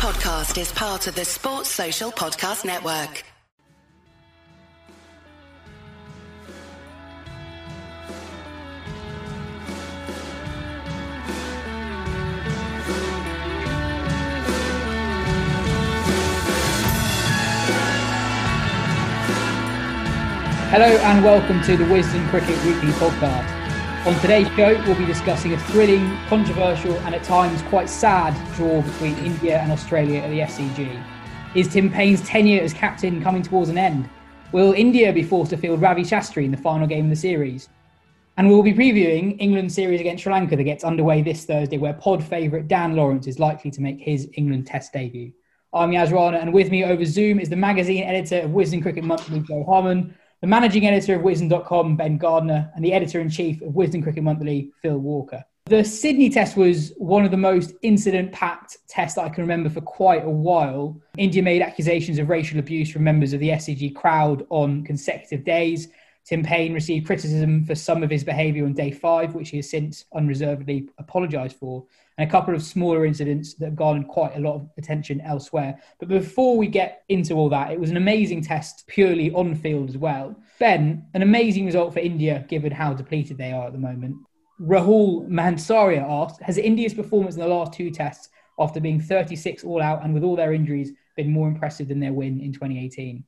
podcast is part of the Sports Social Podcast Network. Hello and welcome to the Wisden Cricket Weekly podcast. On today's show, we'll be discussing a thrilling, controversial, and at times quite sad draw between India and Australia at the SCG. Is Tim Paine's tenure as captain coming towards an end? Will India be forced to field Ravi Shastri in the final game of the series? And we'll be previewing England's series against Sri Lanka that gets underway this Thursday, where pod favourite Dan Lawrence is likely to make his England Test debut. I'm Yas Rana, and with me over Zoom is the magazine editor of Wisden Cricket Monthly, Jo Harman, the managing editor of Wisden.com, Ben Gardner, and the editor in chief of Wisden Cricket Monthly, Phil Walker. The Sydney test was one of the most incident packed tests I can remember for quite a while. India made accusations of racial abuse from members of the SCG crowd on consecutive days. Tim Paine received criticism for some of his behaviour on day five, which he has since unreservedly apologised for, and a couple of smaller incidents that have garnered quite a lot of attention elsewhere. But before we get into all that, it was an amazing test purely on field as well. Ben, an amazing result for India given how depleted they are at the moment. Rahul Mansaria asked, has India's performance in the last two tests, after being 36 all out and with all their injuries, been more impressive than their win in 2018?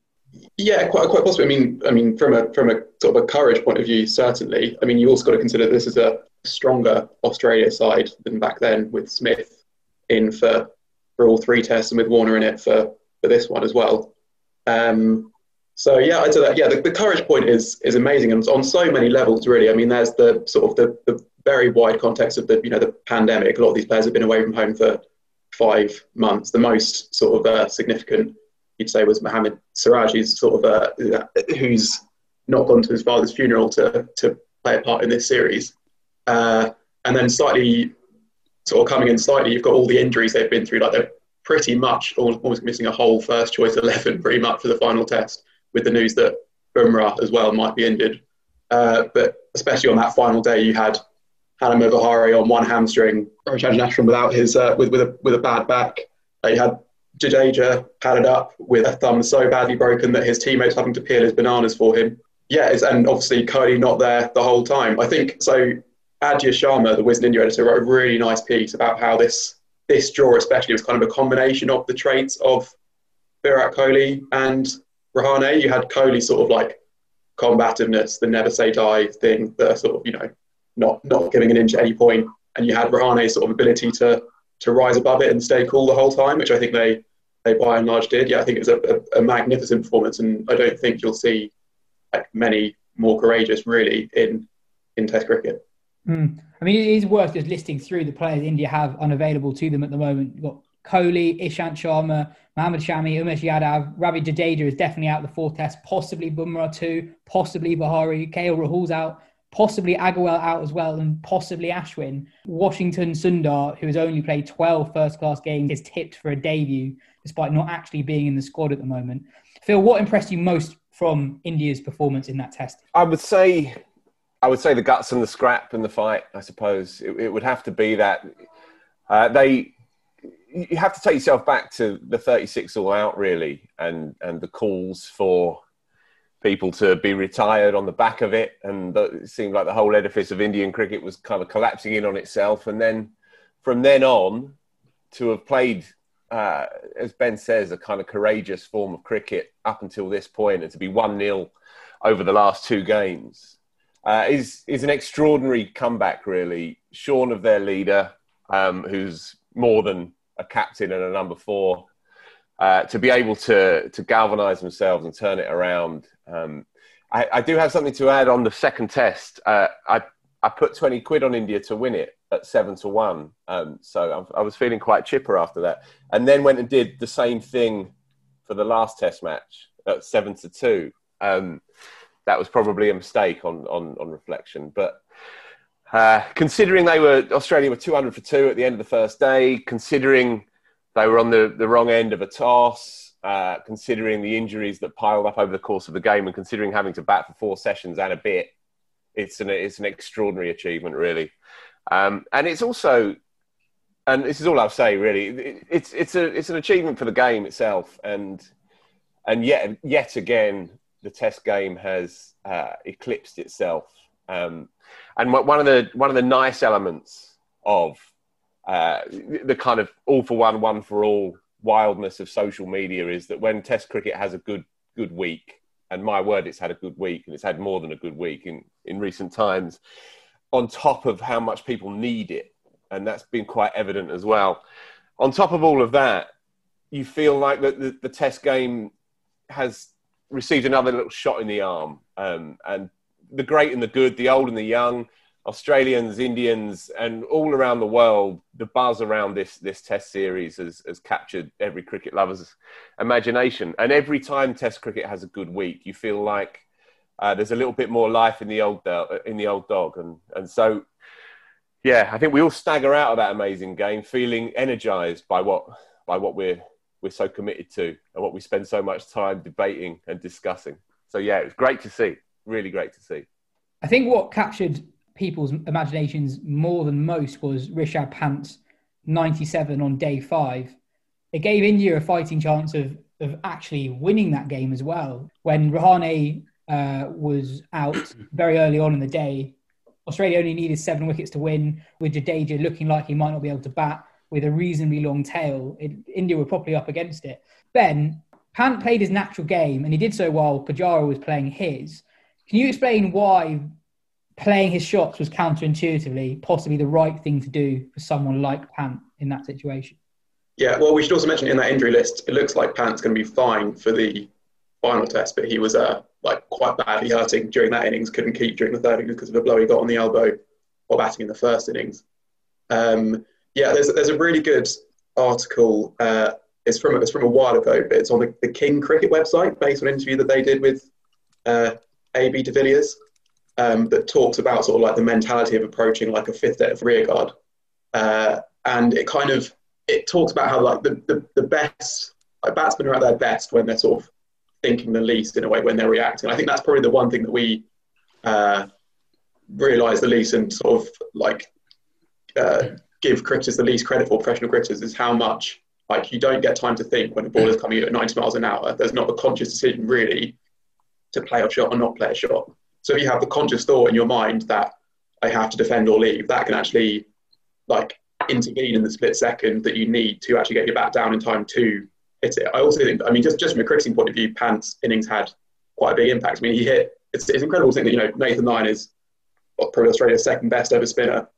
Yeah, quite quite possibly. I mean, I mean, from a from a sort of a courage point of view, certainly. I mean, you also got to consider this is a stronger Australia side than back then, with Smith in for for all three tests and with Warner in it for for this one as well. Um, so yeah, I'd say that yeah, the, the courage point is is amazing and on so many levels, really. I mean, there's the sort of the, the very wide context of the you know the pandemic. A lot of these players have been away from home for five months. The most sort of uh, significant you'd say was Mohammad Siraj, who's sort of uh, who's not gone to his father's funeral to to play a part in this series. Uh, and then slightly sort of coming in slightly, you've got all the injuries they've been through. Like they're pretty much almost missing a whole first choice eleven, pretty much for the final test. With the news that Bumrah as well might be injured, uh, but especially on that final day, you had Hanuma Vihari on one hamstring, Rajaj Ashram without his uh, with with a with a bad back. Uh, you had Jadeja padded up with a thumb so badly broken that his teammates having to peel his bananas for him. Yeah, and obviously Kohli not there the whole time. I think so. Aditya Sharma, the Wisden India editor, wrote a really nice piece about how this this draw, especially, was kind of a combination of the traits of Virat Kohli and Rahane. You had Kohli sort of like combativeness, the never say die thing, the sort of you know not not giving an inch at any point, and you had Rahane's sort of ability to to rise above it and stay cool the whole time, which I think they they by and large did. Yeah, I think it was a, a, a magnificent performance, and I don't think you'll see like many more courageous really in in Test cricket. Mm. I mean, it is worth just listing through the players India have unavailable to them at the moment. You've got Kohli, Ishant Sharma, Mohammad Shami, Umesh Yadav, Ravi Jadeja is definitely out the fourth test, possibly Bumrah too, possibly Vihari, KL Rahul's out, possibly Agarwal out as well, and possibly Ashwin. Washington Sundar, who has only played 12 first class games, is tipped for a debut despite not actually being in the squad at the moment. Phil, what impressed you most from India's performance in that test? I would say, I would say the guts and the scrap and the fight. I suppose it, it would have to be that uh, they. You have to take yourself back to the 36 all out, really, and and the calls for people to be retired on the back of it, and it seemed like the whole edifice of Indian cricket was kind of collapsing in on itself. And then from then on, to have played, uh, as Ben says, a kind of courageous form of cricket up until this point, and to be one 0 over the last two games uh, is is an extraordinary comeback. Really, shorn of their leader, um, who's more than a captain and a number four. Uh, to be able to to galvanise themselves and turn it around um, I, I, do have something to add on the second test. Uh, I, I put 20 quid on India to win it at seven to one. Um, so I, I was feeling quite chipper after that. And then went and did the same thing for the last test match at seven to two. Um, that was probably a mistake on, on, on reflection. But uh, considering they were, Australia were 200 for two at the end of the first day, considering they were on the, the wrong end of a toss, uh, considering the injuries that piled up over the course of the game and considering having to bat for four sessions and a bit, it's an, it's an extraordinary achievement, really. Um, and it's also and this is all I'll say really. It's it's a it's an achievement for the game itself, and and yet yet again the Test game has uh, eclipsed itself. Um, and one of the one of the nice elements of uh, the kind of all for one, one for all wildness of social media is that when Test cricket has a good good week, and my word, it's had a good week, and it's had more than a good week in in recent times. On top of how much people need it, and that's been quite evident as well. On top of all of that, you feel like that the, the, Test game has received another little shot in the arm, um, and the great and the good, the old and the young Australians, Indians, and all around the world, the buzz around this this Test series has, has captured every cricket lover's imagination. And every time Test cricket has a good week, you feel like uh, there's a little bit more life in the old uh, in the old dog, and and so yeah, I think we all stagger out of that amazing game feeling energised by what by what we're we're so committed to and what we spend so much time debating and discussing. So yeah, it was great to see, really great to see. I think what captured people's imaginations more than most was Rishabh Pant's 97 on day five. It gave India a fighting chance of, of actually winning that game as well. When Rahane uh, was out very early on in the day, Australia only needed seven wickets to win, with Jadeja looking like he might not be able to bat with a reasonably long tail. It, India were properly up against it. Ben, Pant played his natural game, and he did so while Pujara was playing his. Can you explain why playing his shots was counterintuitively possibly the right thing to do for someone like Pant in that situation. Yeah, well, we should also mention in that injury list, it looks like Pant's going to be fine for the final test, but he was uh, like quite badly hurting during that innings. Couldn't keep during the third innings because of a blow he got on the elbow while batting in the first innings. Um, yeah, there's there's a really good article. Uh, it's from it's from a while ago, but it's on the, the King Cricket website based on an interview that they did with uh, AB de Villiers um, that talks about sort of like the mentality of approaching like a fifth day of rearguard. Uh, and it kind of it talks about how like the, the, the best like batsmen are at their best when they're sort of thinking the least in a way when they're reacting. I think that's probably the one thing that we uh, realise the least and sort of like uh, give cricketers the least credit for professional cricketers is how much like you don't get time to think when a ball is mm. coming at 90 miles an hour. There's not a conscious decision really to play a shot or not play a shot. So if you have the conscious thought in your mind that I have to defend or leave, that can actually like intervene in the split second that you need to actually get your bat down in time to hit it. I also think, I mean, just, just from a cricketing point of view, Pant's innings had quite a big impact. I mean, he hit, it's, it's incredible thing that, you know, Nathan Lyon is probably Australia's second best ever spinner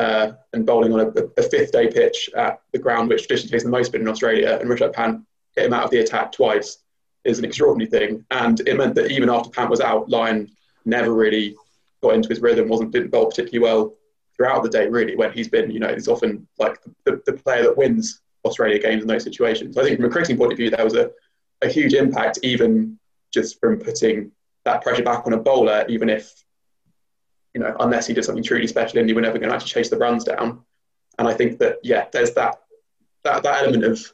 uh, and bowling on a, a, fifth day pitch at the ground, which traditionally is the most spin in Australia, and Rishabh Pant hit him out of the attack twice is an extraordinary thing. And it meant that even after Pant was out, Lyon never really got into his rhythm, wasn't didn't bowl particularly well throughout the day. Really, when he's been, you know, he's often like the, the player that wins Australia games in those situations. So I think from a cricketing point of view, there was a, a huge impact, even just from putting that pressure back on a bowler, even if you know, unless he did something truly special, and you were never going to actually chase the runs down. And I think that yeah, there's that that that element of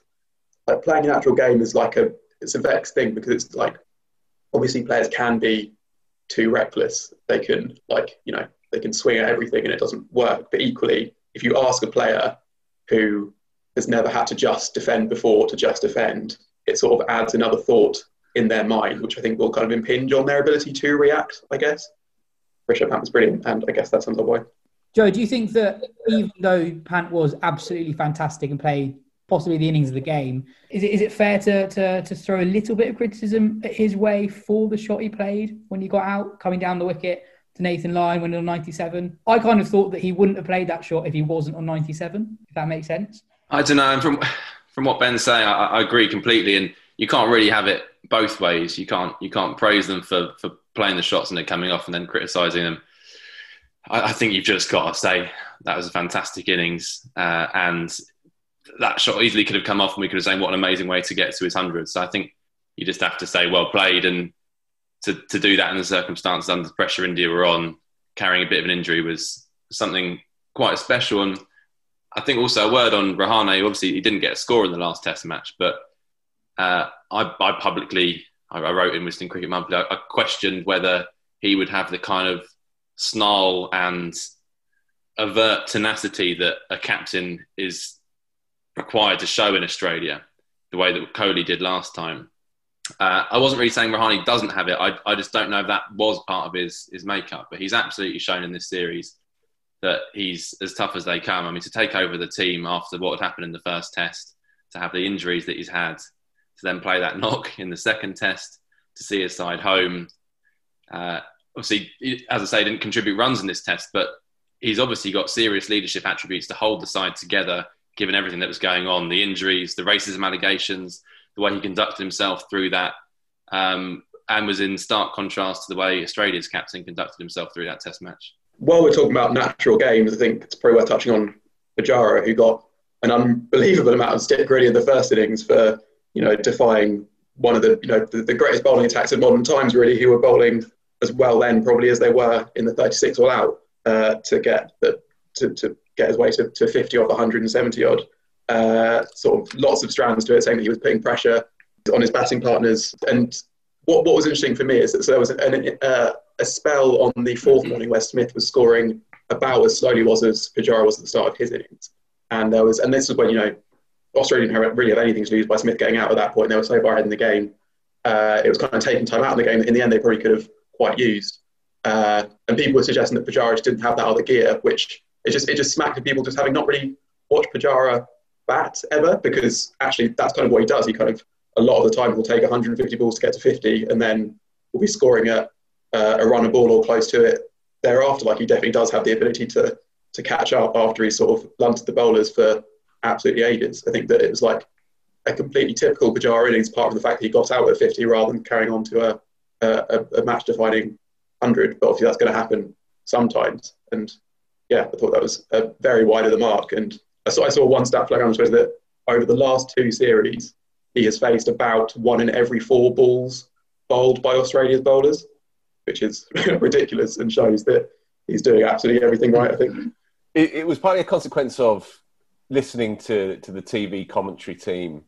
like playing a natural game is like a it's a vexed thing because it's like obviously players can be too reckless. They can like you know they can swing at everything and it doesn't work. But equally, if you ask a player who has never had to just defend before to just defend, it sort of adds another thought in their mind, which I think will kind of impinge on their ability to react. I guess. Rishabh Pant was brilliant, and I guess that sums up why. Jo, do you think that even though Pant was absolutely fantastic and played possibly the innings of the game. Is it, is it fair to, to, to throw a little bit of criticism his way for the shot he played when he got out, coming down the wicket to Nathan Lyon when on 97? I kind of thought that he wouldn't have played that shot if he wasn't on 97, if that makes sense. I don't know. And From, from what Ben's saying, I, I agree completely. And you can't really have it both ways. You can't, you can't praise them for, for playing the shots and then coming off and then criticising them. I, I think you've just got to say that was a fantastic innings. Uh, and that shot easily could have come off and we could have said what an amazing way to get to his 100. So I think you just have to say well played and to, to do that in the circumstances under the pressure India were on, carrying a bit of an injury was something quite special. And I think also a word on Rahane. Obviously, he didn't get a score in the last Test match, but uh, I, I, publicly, I, I, wrote in Wisden Cricket Monthly, I, I questioned whether he would have the kind of snarl and avert tenacity that a captain is required to show in Australia the way that Kohli did last time. Uh, I wasn't really saying Rahane doesn't have it. I, I just don't know if that was part of his his makeup. But he's absolutely shown in this series that he's as tough as they come. I mean, to take over the team after what had happened in the first test, to have the injuries that he's had, to then play that knock in the second test, to see his side home. Uh, obviously, as I say, didn't contribute runs in this test, but he's obviously got serious leadership attributes to hold the side together, given everything that was going on the injuries, the racism allegations, the way he conducted himself through that, um, and was in stark contrast to the way Australia's captain conducted himself through that test match. While we're talking about natural games, I think it's probably worth touching on Pujara, who got an unbelievable amount of stick really in the first innings for you know defying one of the you know the, the greatest bowling attacks of modern times really, who were bowling as well then probably as they were in the 36 all out uh, to get the, to, to get his way to, to 50 off 170 odd. Uh, sort of lots of strands to it, saying that he was putting pressure on his batting partners. And what, what was interesting for me is that so there was an, uh, a spell on the fourth morning where Smith was scoring about as slowly was as Pujara was at the start of his innings. And there was, and this was when you know Australia didn't really have anything to lose by Smith getting out at that point. They were so far ahead in the game. Uh, it was kind of taking time out in the game. In the end, they probably could have quite used. Uh, and people were suggesting that Pujara didn't have that other gear, which it just it just smacked of people just having not really watched Pujara bat ever, because actually that's kind of what he does. He kind of a lot of the time will take 150 balls to get to 50, and then will be scoring a, uh, a ball or close to it thereafter. Like he definitely does have the ability to to catch up after he sort of lunted the bowlers for absolutely ages. I think that it was like a completely typical Pujara innings, apart from the fact that he got out at 50 rather than carrying on to a, a, a match defining 100. But obviously, that's going to happen sometimes. And yeah, I thought that was a very wide of the mark. And I saw, I saw one stat flag on Twitter that over the last two series, he has faced about one in every four balls bowled by Australia's bowlers, which is ridiculous and shows that he's doing absolutely everything right, I think. It, it was partly a consequence of listening to, to the TV commentary team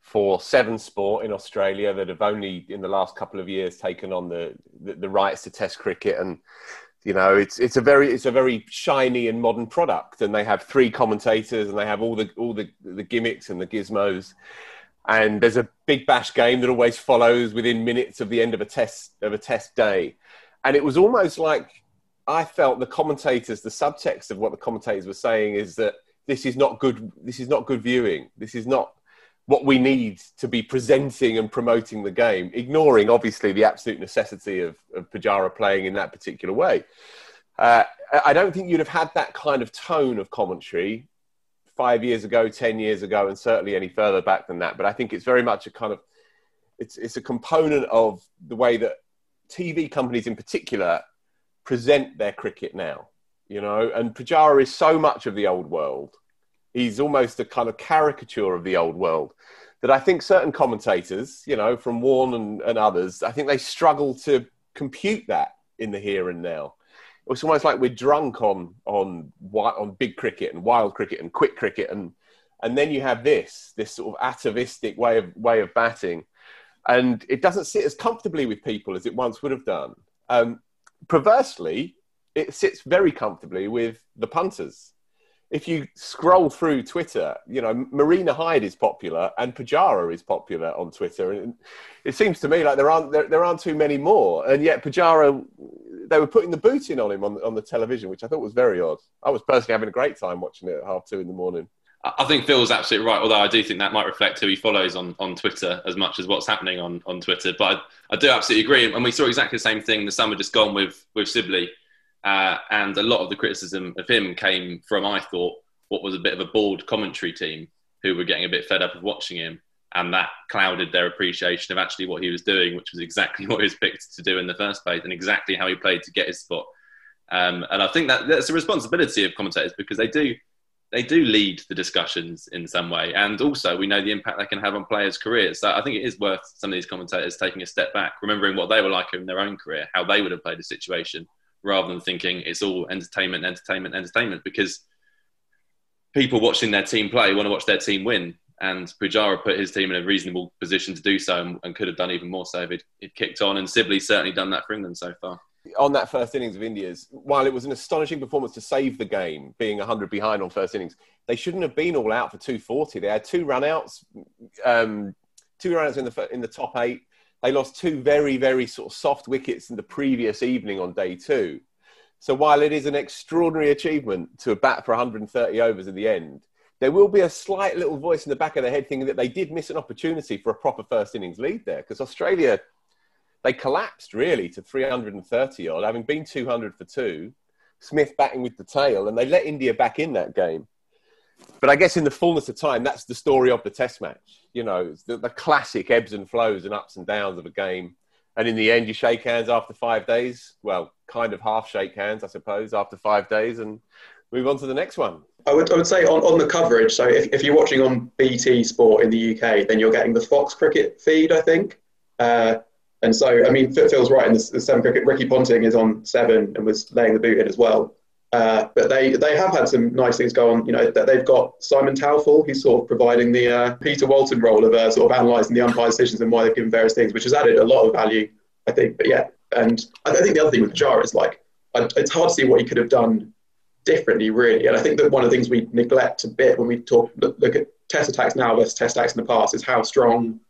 for Seven Sport in Australia that have only in the last couple of years taken on the, the, the rights to Test cricket. And you know it's it's a very it's a very shiny and modern product. And they have three commentators and they have all the all the, the gimmicks and the gizmos. And there's a big bash game that always follows within minutes of the end of a test of a test day. And it was almost like I felt the commentators the subtext of what the commentators were saying is that this is not good this is not good viewing. This is not what we need to be presenting and promoting the game ignoring obviously the absolute necessity of, of Pujara playing in that particular way. Uh, I don't think you'd have had that kind of tone of commentary five years ago, 10 years ago, and certainly any further back than that. But I think it's very much a kind of, it's, it's a component of the way that TV companies in particular present their cricket now you know. And Pujara is so much of the old world. He's almost a kind of caricature of the old world that I think certain commentators, you know, from Warne and, and others, I think they struggle to compute that in the here and now. It's almost like we're drunk on on on big cricket and wild cricket and quick cricket and and then you have this this sort of atavistic way of way of batting, and it doesn't sit as comfortably with people as it once would have done. Um, perversely, it sits very comfortably with the punters. If you scroll through Twitter, you know Marina Hyde is popular and Pujara is popular on Twitter, and it seems to me like there aren't there, there aren't too many more. And yet Pujara, they were putting the boot in on him on on the television, which I thought was very odd. I was personally having a great time watching it at half two in the morning. I think Phil's absolutely right. Although I do think that might reflect who he follows on, on Twitter as much as what's happening on, on Twitter. But I, I do absolutely agree. And we saw exactly the same thing the summer just gone with with Sibley. Uh, and a lot of the criticism of him came from, I thought, what was a bit of a bored commentary team who were getting a bit fed up of watching him. And that clouded their appreciation of actually what he was doing, which was exactly what he was picked to do in the first place and exactly how he played to get his spot. Um, and I think that that's a responsibility of commentators because they do they do lead the discussions in some way. And also, we know the impact they can have on players' careers. So I think it is worth some of these commentators taking a step back, remembering what they were like in their own career, how they would have played a situation, rather than thinking it's all entertainment, entertainment, entertainment. Because people watching their team play want to watch their team win. And Pujara put his team in a reasonable position to do so and, and could have done even more so if he'd kicked on. And Sibley's certainly done that for England so far. on that first innings of India's, while it was an astonishing performance to save the game, being 100 behind on first innings, they shouldn't have been all out for 240. They had two runouts, um, two runouts in the in the top eight. They lost two very very sort of soft wickets in the previous evening on day two. So while it is an extraordinary achievement to bat for 130 overs in the end, there will be a slight little voice in the back of their head thinking that they did miss an opportunity for a proper first innings lead there because Australia they collapsed really to 330 odd, having been 200 for two. Smith batting with the tail, and they let India back in that game. But I guess in the fullness of time, that's the story of the Test match. You know, the, the classic ebbs and flows and ups and downs of a game. And in the end, you shake hands after five days. Well, kind of half shake hands, I suppose, after five days, and move on to the next one. I would, I would say on, on the coverage. So if, if you're watching on BT Sport in the UK, then you're getting the Fox cricket feed, I think. Uh, and so, I mean, Phil's right in the, the seven cricket. Ricky Ponting is on seven and was laying the boot in as well. Uh, but they, they have had some nice things go on. You know, that they've got Simon Taufel, who's sort of providing the uh, Peter Walton role of uh, sort of analysing the umpire decisions and why they've given various things, which has added a lot of value, I think. But yeah, and I think the other thing with Pujara is like, it's hard to see what he could have done differently, really. And I think that one of the things we neglect a bit when we talk look, look at test attacks now versus test attacks in the past is how strong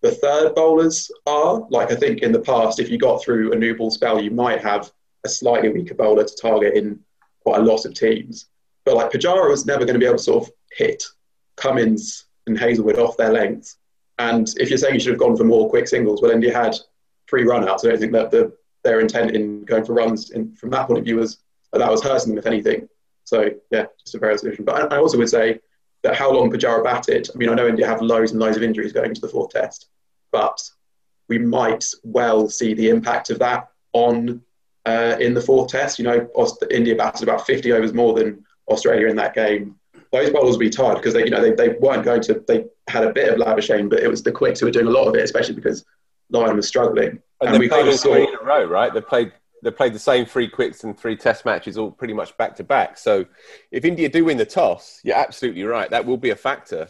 the third bowlers are. Like I think in the past, if you got through a new ball spell, you might have a slightly weaker bowler to target in quite a lot of teams. But like Pujara was never going to be able to sort of hit Cummins and Hazlewood off their length. And if you're saying you should have gone for more quick singles, well, India had three runouts. I don't think that the, their intent in going for runs in, from that point of view was that was hurting them, if anything. So yeah, just a very solution. But I, I also would say that how long Pujara batted. I mean, I know India have loads and loads of injuries going into the fourth test, but we might well see the impact of that on uh, in the fourth test. You know, India batted about 50 overs more than Australia in that game. Those bowlers will be tired because they, you know, they, they weren't going to. They had a bit of Labuschagne, but it was the quicks who were doing a lot of it, especially because Lyon was struggling. And, and we kind of saw in a row, right? They played they played the same three quicks and three test matches all pretty much back to back. So if India do win the toss, you're absolutely right. That will be a factor.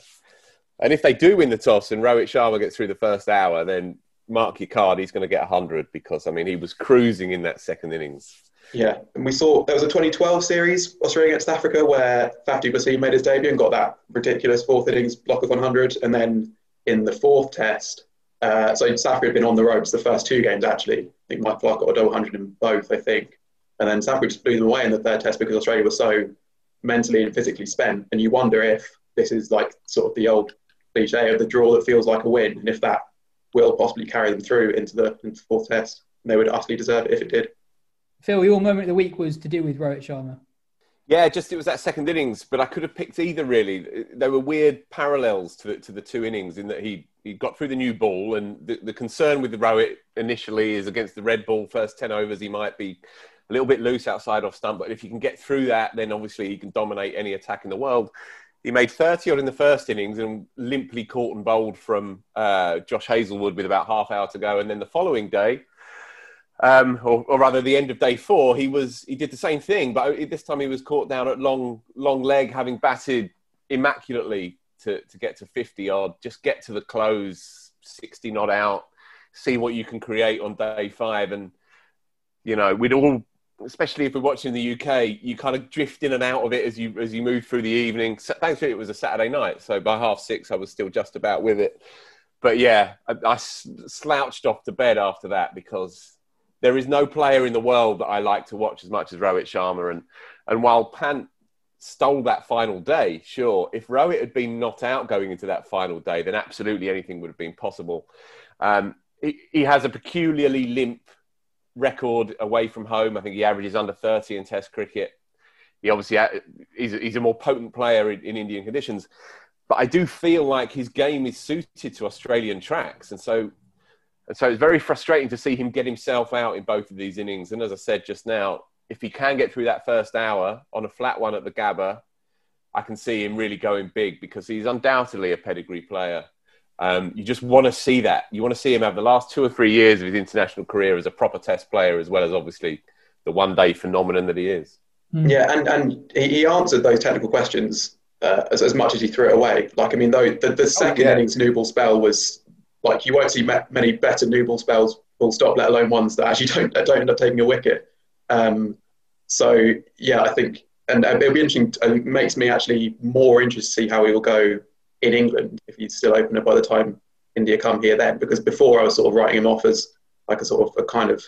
And if they do win the toss and Rohit Sharma gets through the first hour, then mark your card, he's going to get 100 because, I mean, he was cruising in that second innings. Yeah, and we saw there was a 2012 series, Australia against Africa, where Faf du Plessis made his debut and got that ridiculous fourth innings block of 100. And then in the fourth test, uh, so South Africa had been on the ropes the first two games, actually. I think Mike Clarke got a double 100 in both, I think. And then South Africa just blew them away in the third test because Australia was so mentally and physically spent. And you wonder if this is like sort of the old cliche of the draw that feels like a win, and if that will possibly carry them through into the, into the fourth test. And they would utterly deserve it if it did. Phil, your moment of the week was to do with Rohit Sharma. Yeah, just it was that second innings, but I could have picked either. Really, there were weird parallels to the, to the two innings in that he he got through the new ball, and the, the concern with the Rohit initially is against the red ball. First ten overs, he might be a little bit loose outside off stump, but if you can get through that, then obviously he can dominate any attack in the world. He made 30 odd in the first innings and limply caught and bowled from uh, Josh Hazlewood with about half hour to go, and then the following day um, or, or, rather the end of day four, he was he did the same thing, but this time he was caught down at long long leg, having batted immaculately to, to get to 50 odd, just get to the close, 60 not out, see what you can create on day five. And, you know, we'd all, especially if we're watching the UK, you kind of drift in and out of it as you, as you move through the evening. Thankfully, it was a Saturday night. So by half six, I was still just about with it. But yeah, I, I slouched off to bed after that because there is no player in the world that I like to watch as much as Rohit Sharma. And, and while Pant stole that final day, sure, if Rohit had been not out going into that final day, then absolutely anything would have been possible. Um, he, he, has a peculiarly limp record away from home. I think he averages under 30 in Test cricket. He obviously uh, he's, he's a more potent player in, in Indian conditions. But I do feel like his game is suited to Australian tracks. And so and so it's very frustrating to see him get himself out in both of these innings. And as I said just now, if he can get through that first hour on a flat one at the Gabba, I can see him really going big because he's undoubtedly a pedigree player. Um, you just want to see that. You want to see him have the last two or three years of his international career as a proper Test player, as well as obviously the one day phenomenon that he is. Hmm. Yeah, and, and he answered those technical questions uh, as, as much as he threw it away. Like, I mean, though the, the second oh, yeah. innings new ball spell was like you won't see many better new ball spells full stop, let alone ones that actually don't don't end up taking a wicket. Um, so yeah, I think, and it'll be interesting. It makes me actually more interested to see how he will go in England if he's still open it by the time India come here. Then, because before I was sort of writing him off as like a sort of a kind of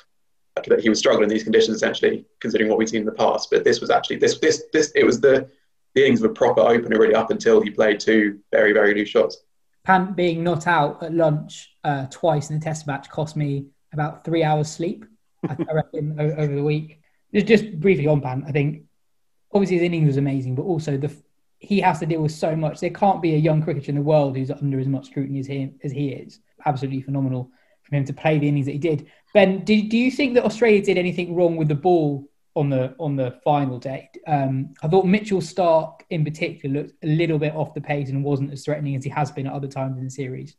that he was struggling in these conditions essentially, considering what we've seen in the past. But this was actually this this this it was the the innings of a proper opener really up until he played two very very loose shots. Pant being not out at lunch uh, twice in the Test match cost me about three hours sleep. I reckon over the week. Just, just briefly on Pant, I think obviously his innings was amazing, but also the he has to deal with so much. There can't be a young cricketer in the world who's under as much scrutiny as he as he is. Absolutely phenomenal from him to play the innings that he did. Ben, do, do you think that Australia did anything wrong with the ball on the on the final day? Um, I thought Mitchell Stark in particular looked a little bit off the pace and wasn't as threatening as he has been at other times in the series.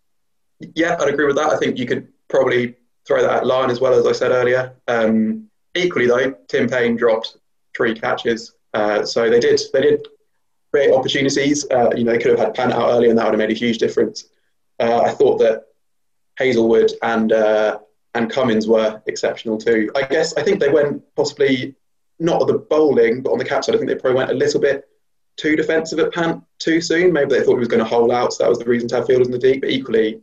Yeah, I'd agree with that. I think you could probably throw that at Lyon as well as I said earlier. Um, equally though, Tim Paine dropped three catches, uh, so they did they did create opportunities. Uh, you know, they could have had Pant out earlier, and that would have made a huge difference. Uh, I thought that Hazlewood and uh, and Cummins were exceptional too. I guess I think they went possibly not the bowling, but on the catch side, I think they probably went a little bit too defensive at Pant too soon. Maybe they thought he was going to hold out, so that was the reason to have fielders in the deep. But equally,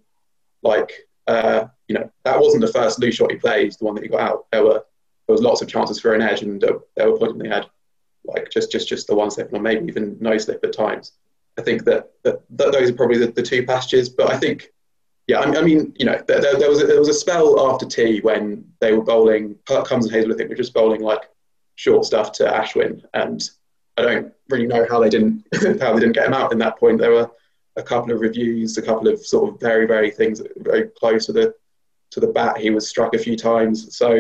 like uh, you know, that wasn't the first loose shot he played, the one that he got out. There were there was lots of chances for an edge, and uh, there were points they had like just just just the one slip, or maybe even no slip at times. I think that, that, that those are probably the, the two pastures. But I think yeah, I, mean, you know, there, there, was a, there was a spell after tea when they were bowling. Cummins and Hazel, I think, were just bowling like short stuff to Ashwin, and I don't really know how they didn't how they didn't get him out in that point. There were a couple of reviews, a couple of sort of very very things very close to the to the bat. He was struck a few times, so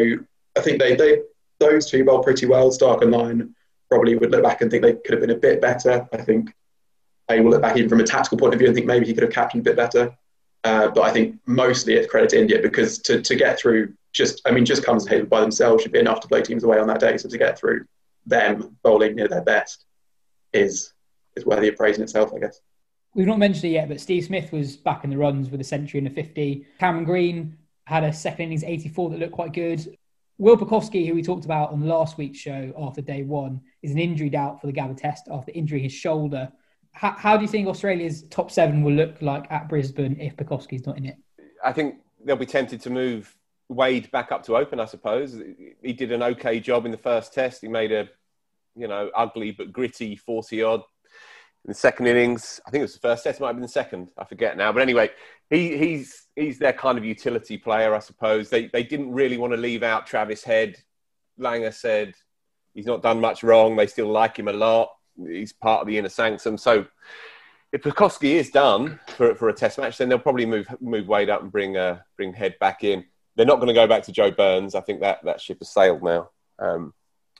I think they they those two bowled pretty well. Stark and Lyon probably would look back and think they could have been a bit better. I think I will look back even from a tactical point of view and think maybe he could have captained a bit better. Uh, but I think mostly it's credit to India because to, to get through just, I mean, just comes and by themselves should be enough to play teams away on that day. So to get through them bowling near their best is is worthy of praise in itself, I guess. We've not mentioned it yet, but Steve Smith was back in the runs with a century and a 50. Cameron Green had a second innings 84 that looked quite good. Will Pucovski, who we talked about on last week's show after day one, is an injury doubt for the Gabba test after injuring his shoulder how, how do you think Australia's top seven will look like at Brisbane if Pucovski's not in it? I think they'll be tempted to move Wade back up to open. I suppose he did an okay job in the first test. He made a, you know, ugly but gritty forty odd in the second innings. I think it was the first test. It might have been the second. I forget now. But anyway, he, he's he's their kind of utility player, I suppose. They they didn't really want to leave out Travis Head. Langer said he's not done much wrong. They still like him a lot he's part of the inner sanctum. So if Pucovski is done for, for a test match, then they'll probably move move Wade up and bring uh, bring Head back in. They're not going to go back to Joe Burns. I think that, that ship has sailed now. Um,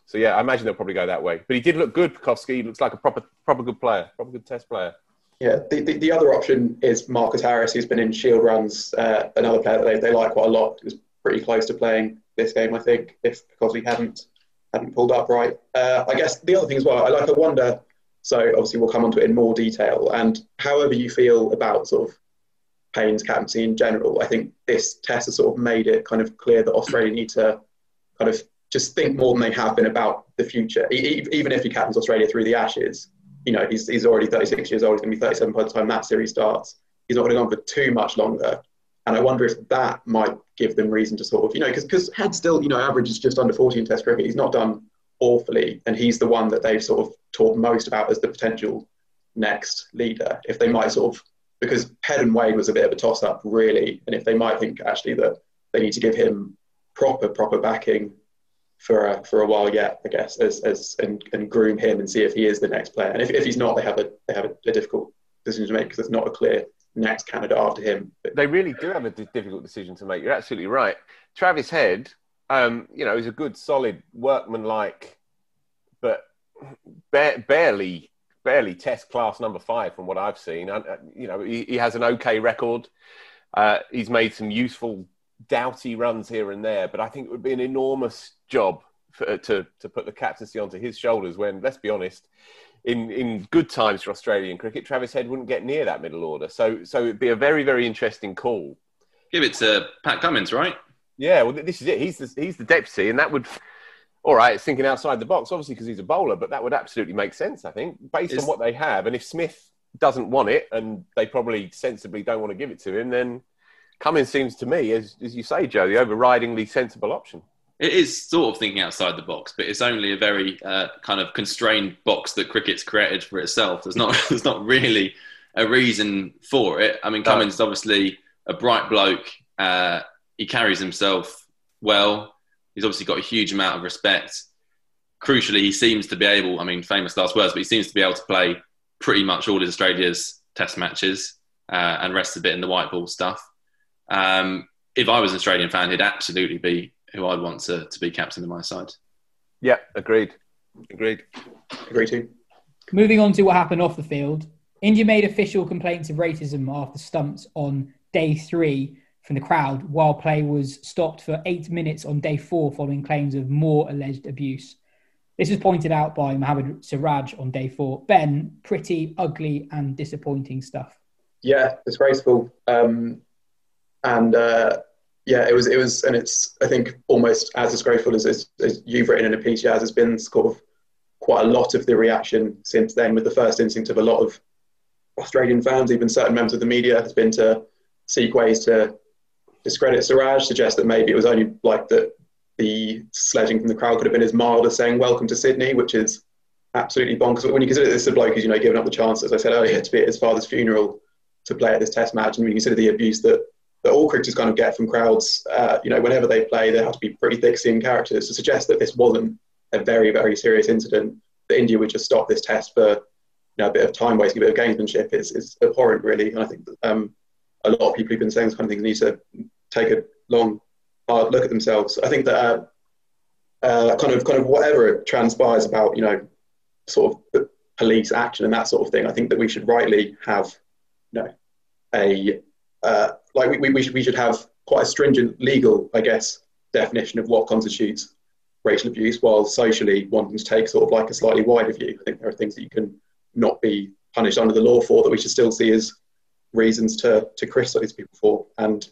so yeah, I imagine they'll probably go that way. But he did look good, Pucovski. He looks like a proper proper good player, proper good test player. Yeah, the, the, the other option is Marcus Harris, who's been in Shield runs. Uh, another player that they, they like quite a lot. He was pretty close to playing this game, I think, if Pucovski hadn't hadn't pulled up right. Uh, I guess the other thing as well, I like. I wonder. So obviously we'll come onto it in more detail. And however you feel about sort of Paine's captaincy in general, I think this test has sort of made it kind of clear that Australia need to kind of just think more than they have been about the future. even if he captains Australia through the Ashes, you know, he's, he's already 36 years old. He's going to be 37 by the time that series starts. He's not going to go on for too much longer. And I wonder if that might give them reason to sort of, you know, because Head still, you know, averages just under 40 in Test cricket. He's not done awfully, and he's the one that they've sort of talked most about as the potential next leader. If they might sort of, because Head and Wade was a bit of a toss up, really, and if they might think actually that they need to give him proper, proper backing for a, for a while yet, I guess, as, as and, and groom him and see if he is the next player. And if, if he's not, they have a they have a, a difficult decision to make because there's not a clear next candidate after him. They really do have a difficult decision to make. You're absolutely right. Travis Head, um, you know, is a good, solid, workman-like, but ba- barely, barely test class number five from what I've seen. Uh, you know, he, he, has an okay record. Uh, he's made some useful, doughty runs here and there, but I think it would be an enormous job for, uh, to to put the captaincy onto his shoulders. When, let's be honest, in, in good times for Australian cricket, Travis Head wouldn't get near that middle order. So so it'd be a very very interesting call. Give it to Pat Cummins, right? Yeah, well, this is it. He's the, he's the deputy, and that would. All right, it's thinking outside the box, obviously, because he's a bowler, but that would absolutely make sense, I think, based on what they have. And if Smith doesn't want it, and they probably sensibly don't want to give it to him, then Cummins seems to me, as, as you say, Jo, the overridingly sensible option. It is sort of thinking outside the box, but it's only a very uh, kind of constrained box that cricket's created for itself. There's not there's not really a reason for it. I mean, Cummins is obviously a bright bloke. Uh, he carries himself well. He's obviously got a huge amount of respect. Crucially, he seems to be able. I mean, famous last words, but he seems to be able to play pretty much all of Australia's Test matches uh, and rest a bit in the white ball stuff. Um, if I was an Australian fan, he'd absolutely be who I'd want to, to be captain of my side. Yeah, agreed. Agreed. Agree too. Moving on to what happened off the field, India made official complaints of racism after stumps on day three from the crowd, while play was stopped for eight minutes on day four following claims of more alleged abuse. This was pointed out by Mohammed Siraj on day four. Ben, pretty ugly and disappointing stuff. Yeah, disgraceful. Um, and uh, yeah, it was it was, and it's I think almost as disgraceful as, as, as you've written in a piece. Yas has been sort of quite a lot of the reaction since then, with the first instinct of a lot of Australian fans, even certain members of the media, has been to seek ways to discredit Siraj, suggest that maybe it was only like that the sledging from the crowd could have been as mild as saying "Welcome to Sydney," which is absolutely bonkers. When you consider this a bloke who's you know given up the chance, as I said earlier, to be at his father's funeral to play at this Test match, and when you consider the abuse that that all cricketers kind of get from crowds, uh, you know, whenever they play, they have to be pretty thick-skinned characters to suggest that this wasn't a very, very serious incident. That India would just stop this test for you know a bit of time wasting, a bit of gamesmanship is, is abhorrent, really. And I think um, a lot of people who've been saying this kind of thing need to take a long, hard look at themselves. I think that uh, uh, kind of kind of whatever transpires about you know sort of police action and that sort of thing, I think that we should rightly have you know a uh, like we, we, should we should have quite a stringent legal, I guess, definition of what constitutes racial abuse, while socially wanting to take sort of like a slightly wider view. I think there are things that you can not be punished under the law for that we should still see as reasons to to criticise people for. And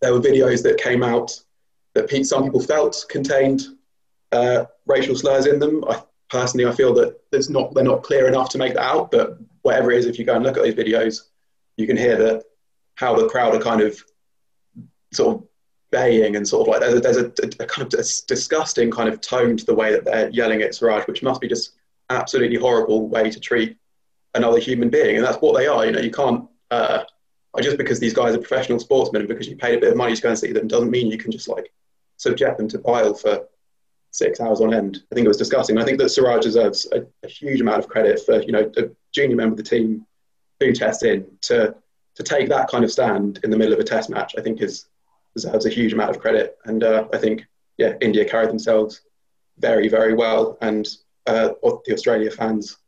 there were videos that came out that some people felt contained uh, racial slurs in them. I personally I feel that there's not they're not clear enough to make that out. But whatever it is, if you go and look at those videos, you can hear that how the crowd are kind of sort of baying and sort of like there's a, there's a, a kind of dis- disgusting kind of tone to the way that they're yelling at Siraj, which must be just absolutely horrible way to treat another human being, and that's what they are. You know, you can't. Uh, just because these guys are professional sportsmen and because you paid a bit of money to go and see them doesn't mean you can just like subject them to bile for six hours on end. I think it was disgusting. I think that Siraj deserves a, a huge amount of credit for you know a junior member of the team who tests in to to take that kind of stand in the middle of a test match. I think is deserves a huge amount of credit, and uh, I think yeah, India carried themselves very very well, and uh, the Australia fans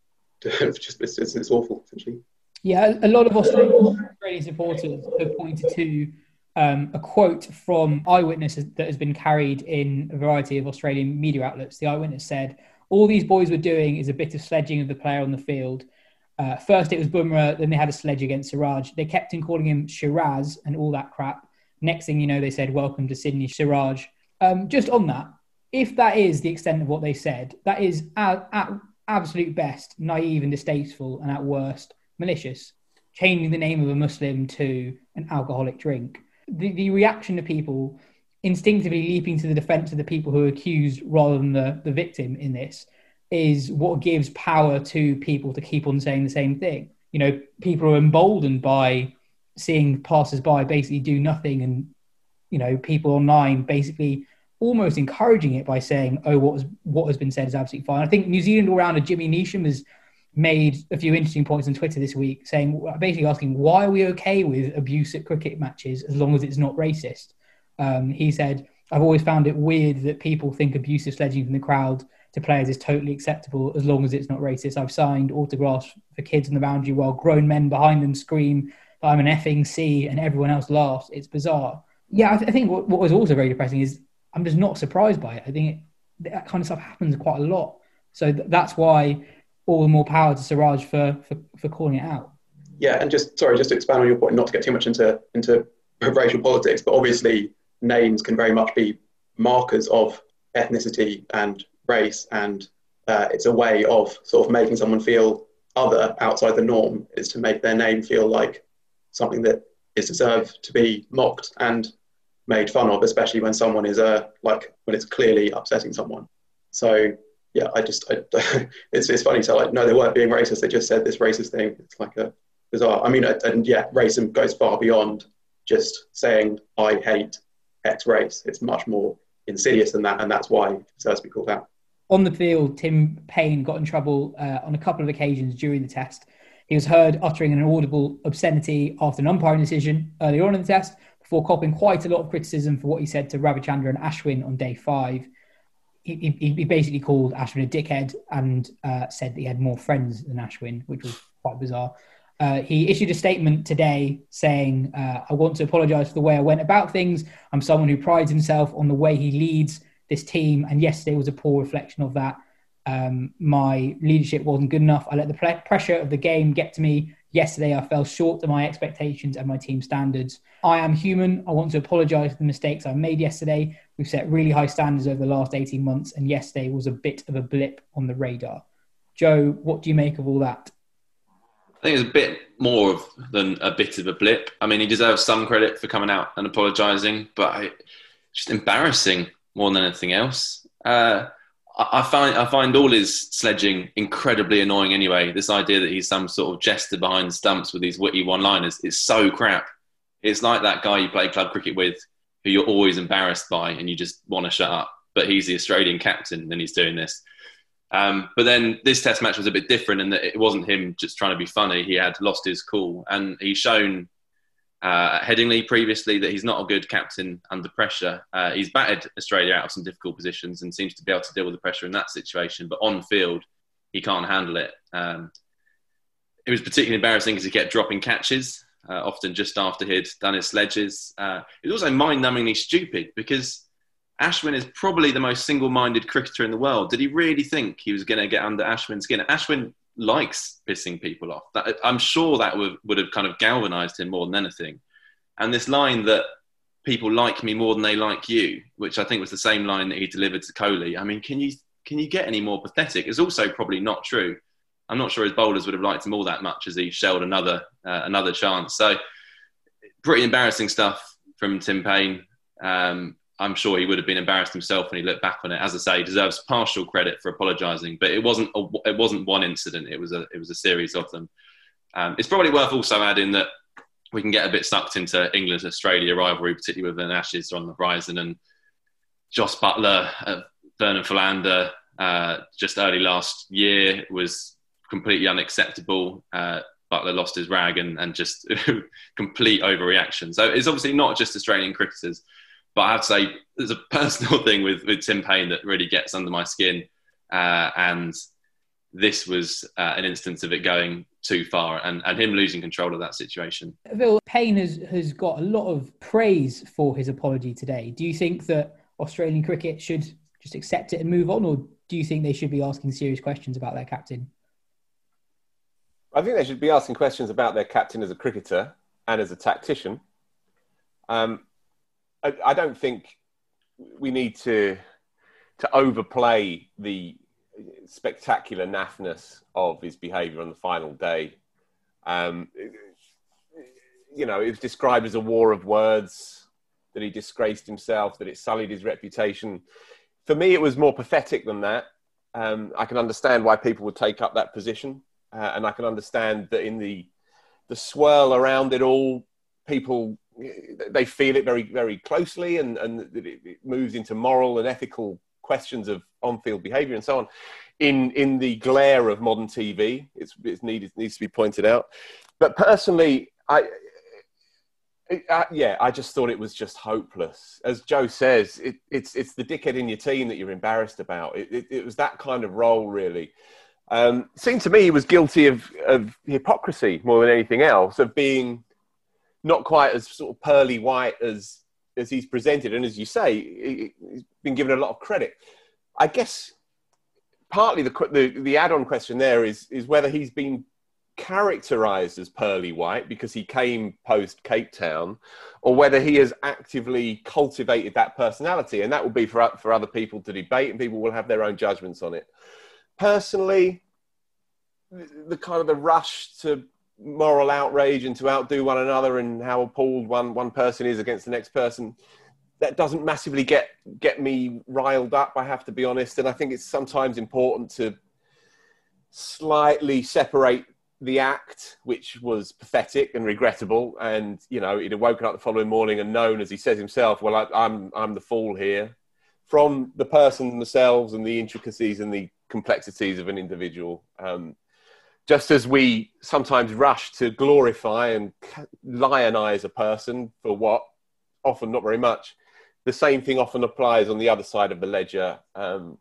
just it's, it's, awful essentially. Yeah, a lot of Australian, Australian supporters have pointed to um, a quote from Eyewitness that has been carried in a variety of Australian media outlets. The Eyewitness said, All these boys were doing is a bit of sledging of the player on the field. Uh, first, it was Bumrah, then they had a sledge against Siraj. They kept on calling him Shiraz and all that crap. Next thing you know, they said, Welcome to Sydney, Siraj. Um, just on that, if that is the extent of what they said, that is at, at absolute best naive and distasteful, and at worst malicious. Changing the name of a Muslim to an alcoholic drink. The, the reaction of people instinctively leaping to the defense of the people who are accused rather than the, the victim in this is what gives power to people to keep on saying the same thing. You know, people are emboldened by seeing passers-by basically do nothing and, you know, people online basically almost encouraging it by saying, "Oh, what has what has been said is absolutely fine." I think New Zealand all-rounder Jimmy Neesham has made a few interesting points on Twitter this week, saying basically asking, "Why are we okay with abuse at cricket matches as long as it's not racist?" Um, he said, "I've always found it weird that people think abusive sledging from the crowd to players is totally acceptable as long as it's not racist. I've signed autographs for kids on the boundary while grown men behind them scream." I'm an effing C and everyone else laughs. It's bizarre. Yeah, I, th- I think what, what was also very depressing is I'm just not surprised by it. I think it, that kind of stuff happens quite a lot. So th- that's why all the more power to Siraj for, for, for calling it out. Yeah, and just sorry, just to expand on your point, not to get too much into into racial politics, but obviously names can very much be markers of ethnicity and race, and uh, it's a way of sort of making someone feel other outside the norm, is to make their name feel like something that is deserved to be mocked and made fun of, especially when someone is uh, like when it's clearly upsetting someone. So yeah, I just I, it's it's funny. So like, no, they weren't being racist. They just said this racist thing. It's like a bizarre. I mean, and yeah, racism goes far beyond just saying I hate X race. It's much more insidious than that, and that's why it deserves to be called out. On the field, Tim Paine got in trouble uh, on a couple of occasions during the test. He was heard uttering an audible obscenity after an umpiring decision earlier on in the test, before copping quite a lot of criticism for what he said to Ravichandran Ashwin on day five. He, he, he basically called Ashwin a dickhead and uh, said that he had more friends than Ashwin, which was quite bizarre. Uh, he issued a statement today saying, uh, I want to apologize for the way I went about things. I'm someone who prides himself on the way he leads this team. And yesterday was a poor reflection of that. Um, my leadership wasn't good enough. I let the pressure of the game get to me. Yesterday, I fell short of my expectations and my team standards. I am human. I want to apologize for the mistakes I made yesterday. We've set really high standards over the last 18 months, and yesterday was a bit of a blip on the radar. Jo, what do you make of all that? I think it's a bit more of, than a bit of a blip. I mean, he deserves some credit for coming out and apologising, but it's just embarrassing more than anything else. Uh, I, I find I find all his sledging incredibly annoying. Anyway, this idea that he's some sort of jester behind stumps with these witty one-liners is so crap. It's like that guy you play club cricket with, who you're always embarrassed by, and you just want to shut up. But he's the Australian captain, and he's doing this. Um, but then this test match was a bit different in that it wasn't him just trying to be funny. He had lost his cool, and he's shown uh, Headingley previously that he's not a good captain under pressure. Uh, he's batted Australia out of some difficult positions and seems to be able to deal with the pressure in that situation. But on field, he can't handle it. Um, it was particularly embarrassing because he kept dropping catches, uh, often just after he'd done his sledges. Uh, it was also mind-numbingly stupid because Ashwin is probably the most single-minded cricketer in the world. Did he really think he was going to get under Ashwin's skin? Ashwin likes pissing people off. That, I'm sure that would, would have kind of galvanized him more than anything. And this line that people like me more than they like you, which I think was the same line that he delivered to Kohli. I mean, can you can you get any more pathetic? It's also probably not true. I'm not sure his bowlers would have liked him all that much as he shelled another uh, another chance. So pretty embarrassing stuff from Tim Paine. Um, I'm sure he would have been embarrassed himself when he looked back on it. As I say, he deserves partial credit for apologising, but it wasn't a, it wasn't one incident. It was a it was a series of them. Um, it's probably worth also adding that we can get a bit sucked into England Australia rivalry, particularly with the Ashes on the horizon and Jos Buttler, uh, Vernon Philander, uh, just early last year was completely unacceptable. Uh, Buttler lost his rag and, and just complete overreaction. So it's obviously not just Australian cricketers. But I have to say, there's a personal thing with, with Tim Paine that really gets under my skin. Uh, and this was uh, an instance of it going too far and, and him losing control of that situation. Phil Paine has, has got a lot of praise for his apology today. Do you think that Australian cricket should just accept it and move on, or do you think they should be asking serious questions about their captain? I think they should be asking questions about their captain as a cricketer and as a tactician. Um, I, I don't think we need to to overplay the spectacular naffness of his behaviour on the final day. Um, you know, it was described as a war of words, that he disgraced himself, that it sullied his reputation. For me, it was more pathetic than that. Um, I can understand why people would take up that position, uh, and I can understand that in the the swirl around it all, people they feel it very very closely and and it moves into moral and ethical questions of on-field behavior and so on in in the glare of modern tv it's, it's needed needs to be pointed out but personally i yeah, I just thought it was just hopeless. As Jo says, it, it's it's the dickhead in your team that you're embarrassed about. It, it, it was that kind of role, really. Um, seemed to me he was guilty of, of hypocrisy more than anything else, of being not quite as sort of pearly white as as he's presented. And as you say, he's been given a lot of credit. I guess partly the the, the add-on question there is is whether he's been characterized as pearly white because he came post Cape Town, or whether he has actively cultivated that personality. And that will be for, for other people to debate, and people will have their own judgments on it. Personally, the, the kind of the rush to moral outrage and to outdo one another and how appalled one, one person is against the next person that doesn't massively get get me riled up i have to be honest and i think it's sometimes important to slightly separate the act, which was pathetic and regrettable, and you know he'd have woken up the following morning and known, as he says himself, "Well, I, I'm I'm the fool here," from the person themselves and the intricacies and the complexities of an individual. Um, just as we sometimes rush to glorify and lionize a person for what, often not very much, the same thing often applies on the other side of the ledger. Um,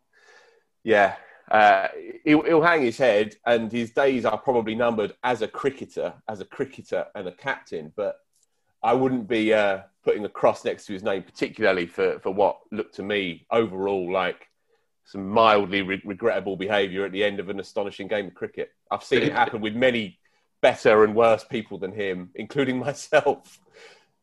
yeah, uh, he'll, he'll, hang his head, and his days are probably numbered as a cricketer, as a cricketer and a captain. But I wouldn't be uh, putting a cross next to his name, particularly for, for what looked to me overall like some mildly re- regrettable behaviour at the end of an astonishing game of cricket. I've seen it happen with many better and worse people than him, including myself.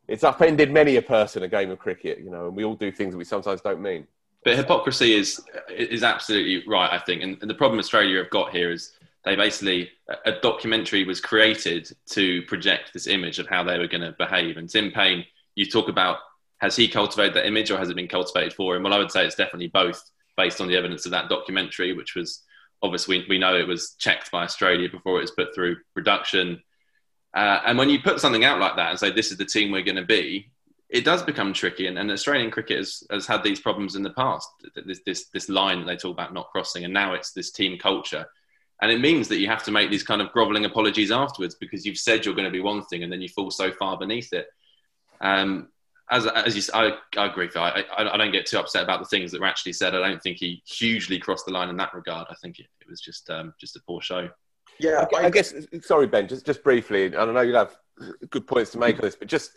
It's upended many a person a game of cricket, you know, and we all do things that we sometimes don't mean. But hypocrisy is is absolutely right, I think. And, and the problem Australia have got here is they basically a documentary was created to project this image of how they were going to behave. And Tim Paine, you talk about has he cultivated that image or has it been cultivated for him? Well, I would say it's definitely both, based on the evidence of that documentary, which was obviously we know it was checked by Australia before it was put through production. Uh, and when you put something out like that and say this is the team we're going to be, it does become tricky, and, and Australian cricket has, has, had these problems in the past. This, this this line that they talk about not crossing, and now it's this team culture, and it means that you have to make these kind of grovelling apologies afterwards because you've said you're going to be one thing, and then you fall so far beneath it. Um, as as you, I, I agree. I, I, I don't get too upset about the things that were actually said. I don't think he hugely crossed the line in that regard. I think it, it was just um, just a poor show. Yeah, I, I guess. Sorry, Ben. Just just briefly, and I know you have good points to make on this, but just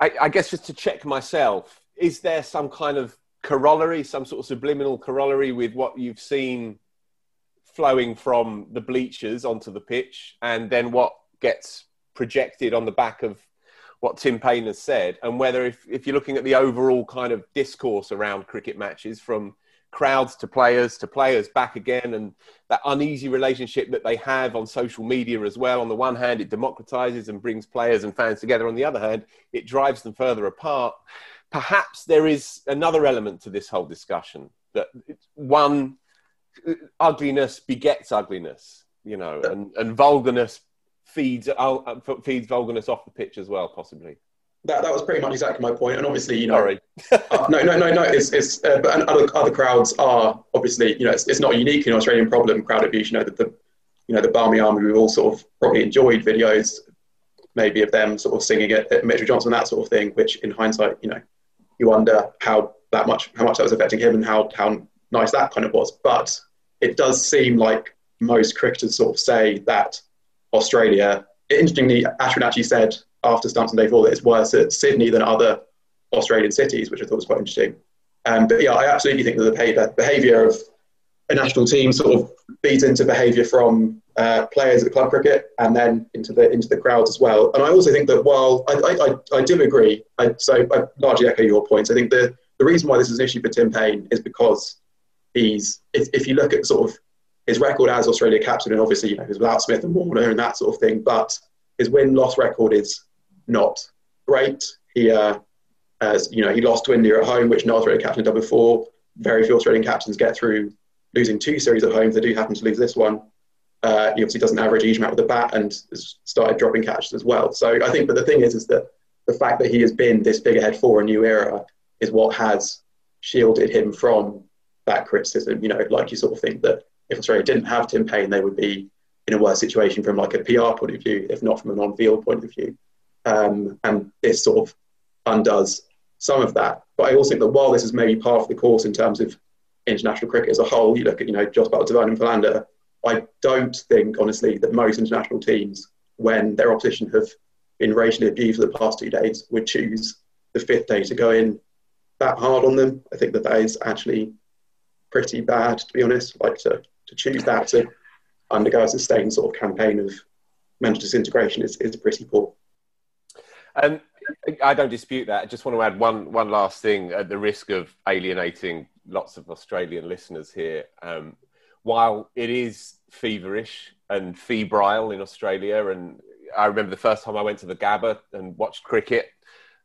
I, I guess just to check myself, is there some kind of corollary, some sort of subliminal corollary with what you've seen flowing from the bleachers onto the pitch, and then what gets projected on the back of what Tim Paine has said, and whether if, if you're looking at the overall kind of discourse around cricket matches from crowds to players to players back again and that uneasy relationship that they have on social media as well. On the one hand it democratizes and brings players and fans together. On the other hand it drives them further apart. Perhaps there is another element to this whole discussion that one ugliness begets ugliness you know and, and vulgarness feeds uh, feeds vulgarness off the pitch as well possibly that, that was pretty much exactly my point. And obviously, you know, Sorry. uh, no, no, no, no. It's, it's uh, but other, other crowds are obviously, you know, it's, it's not a unique an Australian problem. Crowd abuse. You know, the, the you know the Barmy Army. We've all sort of probably enjoyed videos, maybe of them sort of singing at, at Mitchell Johnson, that sort of thing. Which, in hindsight, you know, you wonder how that much how much that was affecting him and how how nice that kind of was. But it does seem like most cricketers sort of say that Australia. Interestingly, Ashwin actually said after Stumps and Day 4 that it's worse at Sydney than other Australian cities, which I thought was quite interesting. Um, but yeah, I absolutely think that the behaviour of a national team sort of feeds into behaviour from uh, players at club cricket and then into the into the crowds as well. And I also think that while I, I, I do agree, I, so I largely echo your points. I think the, the reason why this is an issue for Tim Paine is because he's if, if you look at sort of his record as Australia captain, and obviously you know he's without Smith and Warner and that sort of thing, but his win loss record is not great. He, uh, as you know, he lost to India at home, which no Australian captain had done before. Very few Australian captains get through losing two series at home. They do happen to lose this one. Uh, he obviously doesn't average a huge amount with the bat and has started dropping catches as well. So I think, but the thing is, is that the fact that he has been this figurehead for a new era is what has shielded him from that criticism. You know, like you sort of think that if Australia didn't have Tim Paine, they would be in a worse situation from like a PR point of view, if not from an on-field point of view. Um, and this sort of undoes some of that. But I also think that while this is maybe part of the course in terms of international cricket as a whole, you look at, you know, Jos Buttler and Philander, I don't think, honestly, that most international teams, when their opposition have been racially abused for the past two days, would choose the fifth day to go in that hard on them. I think that that is actually pretty bad, to be honest. Like to, to choose that to undergo a sustained sort of campaign of mental disintegration is, is pretty poor. And I don't dispute that. I just want to add one one last thing at the risk of alienating lots of Australian listeners here. Um, while it is feverish and febrile in Australia, and I remember the first time I went to the Gabba and watched cricket,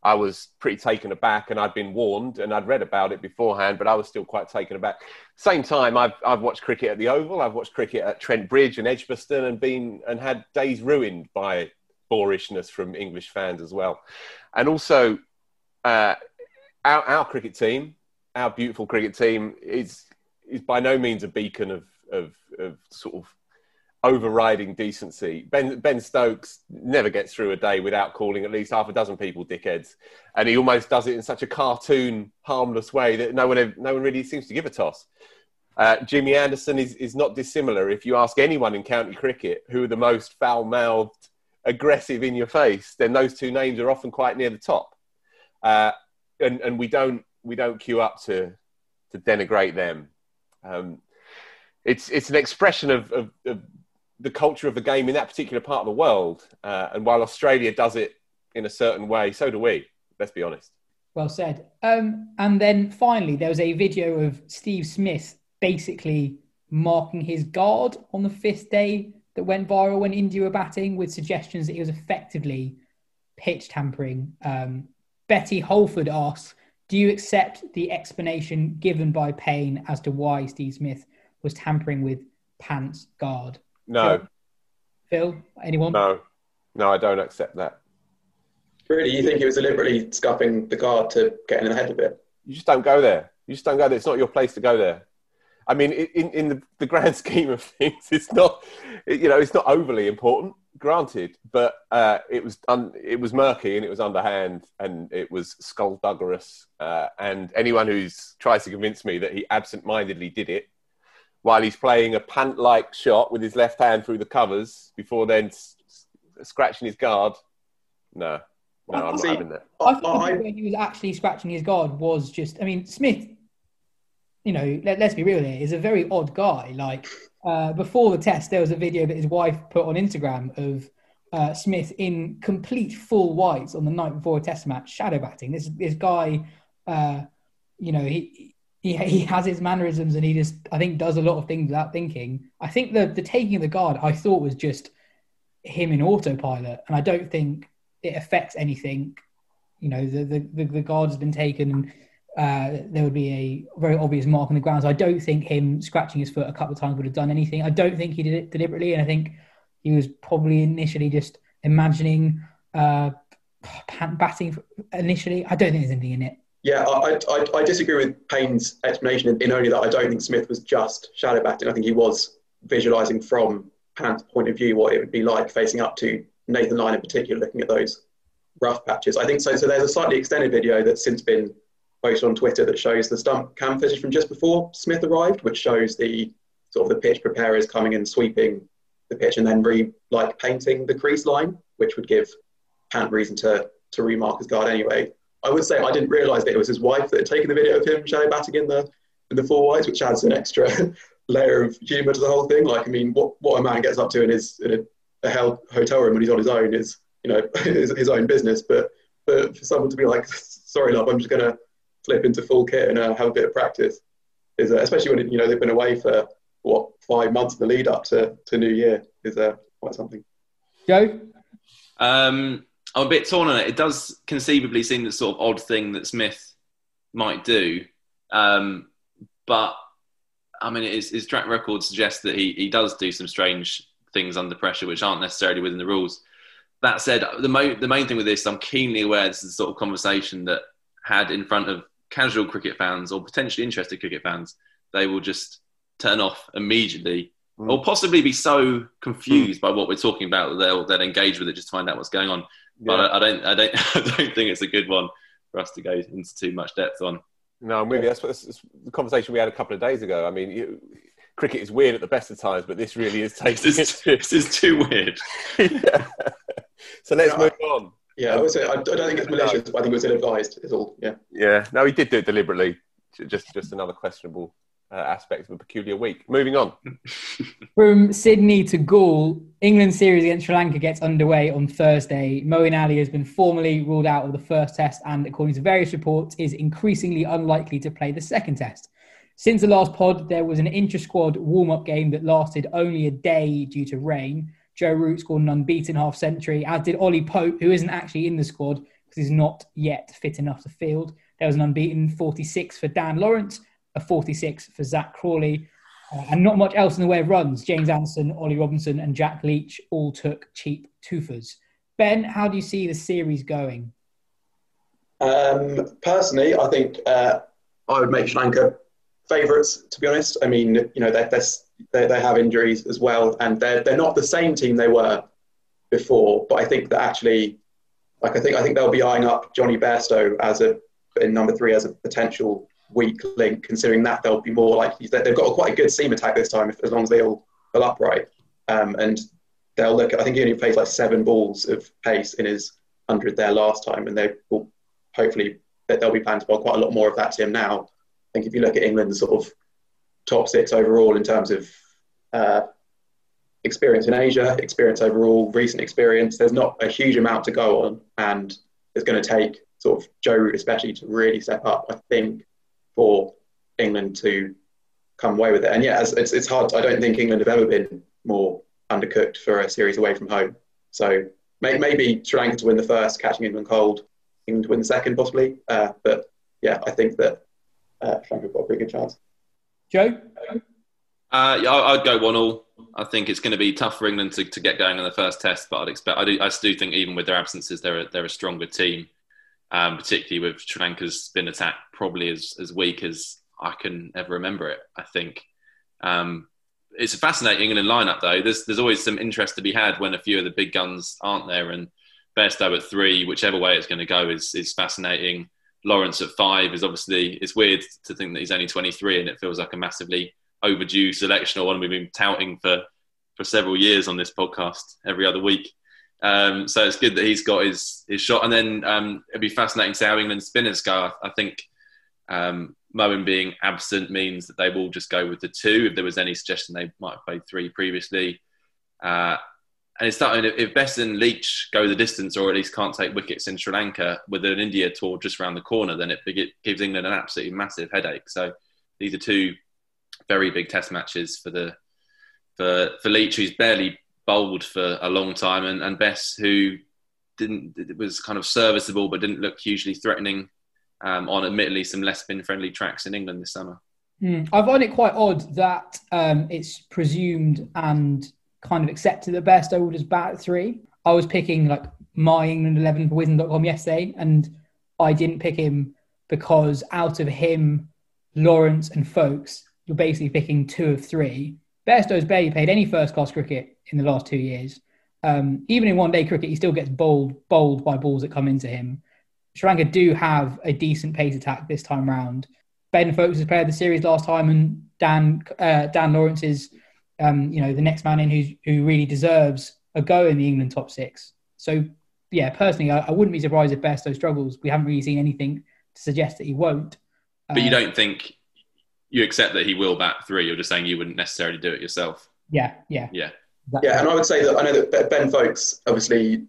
I was pretty taken aback, and I'd been warned and I'd read about it beforehand, but I was still quite taken aback. Same time, I've I've watched cricket at the Oval, I've watched cricket at Trent Bridge and Edgbaston, and been and had days ruined by boorishness from English fans as well, and also uh, our our cricket team, our beautiful cricket team, is is by no means a beacon of of, of sort of overriding decency. Ben Ben Stokes never gets through a day without calling at least half a dozen people dickheads, and he almost does it in such a cartoon, harmless way that no one no one really seems to give a toss. Uh, Jimmy Anderson is, is not dissimilar. If you ask anyone in county cricket who are the most foul mouthed, aggressive in your face, then those two names are often quite near the top. Uh, and, and we don't we don't queue up to to denigrate them. Um, it's it's an expression of, of, of the culture of the game in that particular part of the world. Uh, and while Australia does it in a certain way, so do we. Let's be honest. Well said. Um, and then finally, there was a video of Steve Smith basically marking his guard on the fifth day that went viral when India were batting, with suggestions that he was effectively pitch tampering. Um, Betty Holford asks, "Do you accept the explanation given by Paine as to why Steve Smith was tampering with Pant's guard?" No. Phil, anyone? No, no, I don't accept that. Really, you think he was deliberately scuffing the guard to get in the head of it? You just don't go there. You just don't go there. It's not your place to go there. I mean, in, in the, the grand scheme of things, it's not, you know, it's not overly important, granted, but uh, it was un, it was murky and it was underhand and it was skullduggerous. Uh, and anyone who's tries to convince me that he absent-mindedly did it while he's playing a pant-like shot with his left hand through the covers before then s- scratching his guard. No, no, I'm See, not having that. I thought I- the way he was actually scratching his guard was just. I mean, Smith. You know, let, us be real here. Is a very odd guy. Like uh, before the test, there was a video that his wife put on Instagram of uh, Smith in complete full whites on the night before a test match, shadow batting. This this guy, uh, you know, he he he has his mannerisms and he just I think does a lot of things without thinking. I think the the taking of the guard I thought was just him in autopilot, and I don't think it affects anything. You know, the the the, the guard has been taken. And, uh, there would be a very obvious mark on the ground. So I don't think him scratching his foot a couple of times would have done anything. I don't think he did it deliberately, and I think he was probably initially just imagining uh, batting initially. I don't think there's anything in it. Yeah, I, I, I disagree with Paine's explanation in, only that I don't think Smith was just shadow batting. I think he was visualising from Pant's point of view what it would be like facing up to Nathan Lyon in particular, looking at those rough patches. I think so. So there's a slightly extended video that's since been posted on Twitter that shows the stump cam footage from just before Smith arrived, which shows the sort of the pitch preparers coming and sweeping the pitch and then re like painting the crease line, which would give Pant reason to to remark his guard anyway. I would say I didn't realise that it was his wife that had taken the video of him shadow batting in the in the four whites, which adds an extra layer of humour to the whole thing. Like, I mean, what what a man gets up to in his in a, a hell, hotel room when he's on his own is you know his, his own business. But for, for someone to be like, sorry, love, I'm just gonna flip into full kit and uh, have a bit of practice is uh, especially when you know they've been away for what five months in the lead up to, to New Year is uh, quite something. Jo, Um, I'm a bit torn on it. It does conceivably seem the sort of odd thing that Smith might do, um, but I mean, his, his track record suggests that he, he does do some strange things under pressure, which aren't necessarily within the rules. That said, the, mo- the main thing with this, I'm keenly aware this is the sort of conversation that had in front of casual cricket fans or potentially interested cricket fans, they will just turn off immediately Mm. or possibly be so confused by what we're talking about that they'll then engage with it just to find out what's going on. But I, I don't, I don't, I don't think it's a good one for us to go into too much depth on. No, I'm with you. That's, what- that's the conversation we had a couple of days ago. I mean, you, cricket is weird at the best of times, but this really is taking This it. is, this is too weird. yeah. So let's Yeah, move on. Yeah, I would say I, I don't think it's malicious, but I think it was ill advised. Is all. Yeah. Yeah, no, he did do it deliberately. Just, just another questionable uh, aspect of a peculiar week. Moving on. From Sydney to Galle, England series against Sri Lanka gets underway on Thursday. Moeen Ali has been formally ruled out of the first test and, according to various reports, is increasingly unlikely to play the second test. Since the last pod, there was an intra squad warm up game that lasted only a day due to rain. Joe Root scored an unbeaten half century, as did Ollie Pope, who isn't actually in the squad because he's not yet fit enough to field. There was an unbeaten 46 for Dan Lawrence, a 46 for Zak Crawley, uh, and not much else in the way of runs. James Anderson, Ollie Robinson, and Jack Leach all took cheap twofers. Ben, how do you see the series going? Um, personally, I think uh, I would make Sri Lanka favourites. To be honest, I mean, you know, they're, they're, they have injuries as well, and they're they're not the same team they were before. But I think that actually, like, I think I think they'll be eyeing up Jonny Bairstow as a in number three as a potential weak link, considering that they'll be more likely they've got a quite a good seam attack this time, if, as long as they all pull upright. Um, and they'll look. at, I think he only plays like seven balls of pace in his hundred there last time, and they will hopefully they'll be planning to bowl quite a lot more of that to him now. I think if you look at England's sort of top six overall in terms of uh, experience in Asia, experience overall, recent experience, there's not a huge amount to go on, and it's going to take sort of Joe Root especially to really step up. I think for England to come away with it. And yeah, it's, it's hard. I don't think England have ever been more undercooked for a series away from home. So maybe Sri Lanka to win the first, catching England cold, England to win the second, possibly. Uh, but yeah, I think that uh, Sri Lanka got a pretty good chance. Jo? Uh, yeah, I'd go one all. I think it's going to be tough for England to, to get going in the first test, but I'd expect. I do. I do think even with their absences, they're a, they're a stronger team um, particularly with Sri Lanka's spin attack probably as, as weak as I can ever remember it. I think um, it's a fascinating England lineup though. There's there's always some interest to be had when a few of the big guns aren't there, and Bairstow at three, whichever way it's going to go, is is fascinating. Lawrence at five is obviously it's weird to think that he's only 23 and it feels like a massively overdue selection or one we've been touting for for several years on this podcast every other week. Um, so it's good that he's got his his shot, and then um, it'd be fascinating to see how England spinners go. I, I think um, Moeen being absent means that they will just go with the two. If there was any suggestion, they might have played three previously. Uh, and it's starting if, Bess and Leach go the distance, or at least can't take wickets in Sri Lanka with an India tour just around the corner, then it, it gives England an absolutely massive headache. So these are two very big Test matches for the for for Leach, who's barely bowled for a long time, and, and Bess, who didn't was kind of serviceable but didn't look hugely threatening um, on admittedly some less spin friendly tracks in England this summer. Mm. I find it quite odd that um, it's presumed and kind of accepted that would just bat three. I was picking like my England 11 for Wisden.com yesterday, and I didn't pick him because out of him, Lawrence and Foakes, you're basically picking two of three. Bairstow's barely played any first class cricket in the last two years. Um, even in one day cricket, he still gets bowled, bowled by balls that come into him. Sri Lanka do have a decent pace attack this time round. Ben Foakes has played the series last time, and Dan uh, Dan Lawrence is, um, you know, the next man in who's, who really deserves a go in the England top six. So, yeah, personally, I, I wouldn't be surprised if Bairstow struggles. We haven't really seen anything to suggest that he won't. But uh, you don't think you accept that he will bat three? You're just saying you wouldn't necessarily do it yourself. Yeah, yeah, yeah. Yeah, and I would say that I know that Ben Foakes obviously,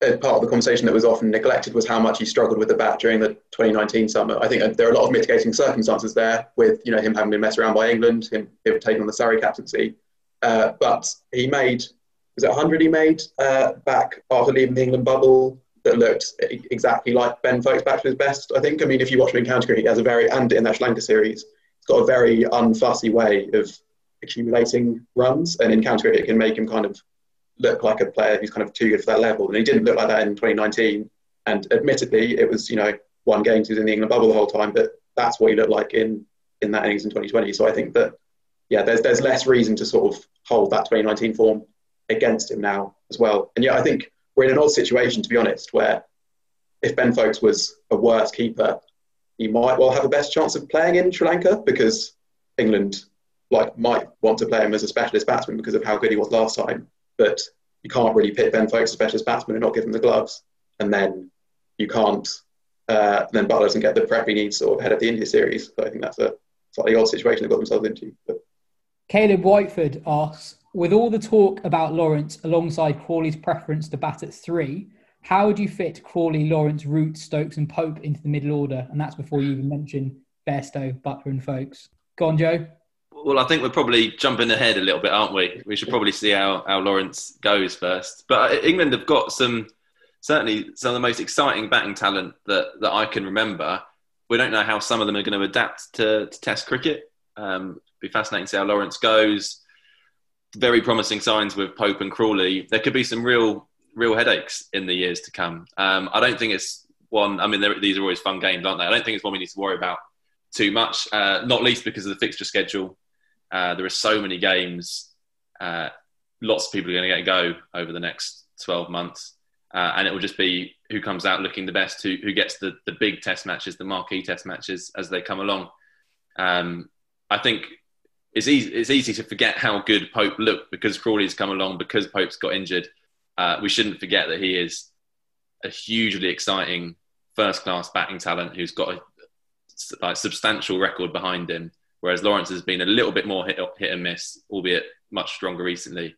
part of the conversation that was often neglected was how much he struggled with the bat during the 2019 summer. I think there are a lot of mitigating circumstances there with you know him having been messed around by England, him, him taking on the Surrey captaincy. Uh, but he made was it 100 he made uh, back after leaving the England bubble that looked exactly like Ben Foakes back to his best. I think. I mean, if you watch him in county cricket, he has a very and in that Sri Lanka series, he's got a very unfussy way of accumulating runs, and in counter it can make him kind of look like a player who's kind of too good for that level. And he didn't look like that in 2019. And admittedly, it was you know one game he was in the England bubble the whole time, but that's what he looked like in in that innings in 2020. So I think that yeah, there's there's less reason to sort of hold that 2019 form against him now as well. And yeah, I think we're in an odd situation to be honest, where if Ben Foakes was a worse keeper, he might well have a best chance of playing in Sri Lanka because England like might want to play him as a specialist batsman because of how good he was last time. But you can't really pick Ben Foakes as specialist batsman and not give him the gloves. And then you can't. Uh, then Buttler doesn't get the prep he needs sort of ahead of the India series. So I think that's a slightly odd situation they've got themselves into. But. Caleb Whiteford asks, with all the talk about Lawrence alongside Crawley's preference to bat at three, how would you fit Crawley, Lawrence, Root, Stokes, and Pope into the middle order? And that's before you even mention Bairstow, Buttler, and Foakes. Go on, Jo. Well, I think we're probably jumping ahead a little bit, aren't we? We should probably see how, how Lawrence goes first. But uh, England have got some, certainly some of the most exciting batting talent that, that I can remember. We don't know how some of them are going to adapt to, to Test cricket. Um, be fascinating to see how Lawrence goes. Very promising signs with Pope and Crawley. There could be some real, real headaches in the years to come. Um, I don't think it's one. I mean, these are always fun games, aren't they? I don't think it's one we need to worry about too much. Uh, not least because of the fixture schedule. Uh, there are so many games. Uh, lots of people are going to get a go over the next 12 months. Uh, and it will just be who comes out looking the best, who, who gets the, the big test matches, the marquee test matches as they come along. Um, I think it's easy, it's easy to forget how good Pope looked because Crawley's come along, because Pope's got injured. Uh, we shouldn't forget that he is a hugely exciting first class batting talent who's got a like, substantial record behind him whereas Lawrence has been a little bit more hit, hit and miss, albeit much stronger recently.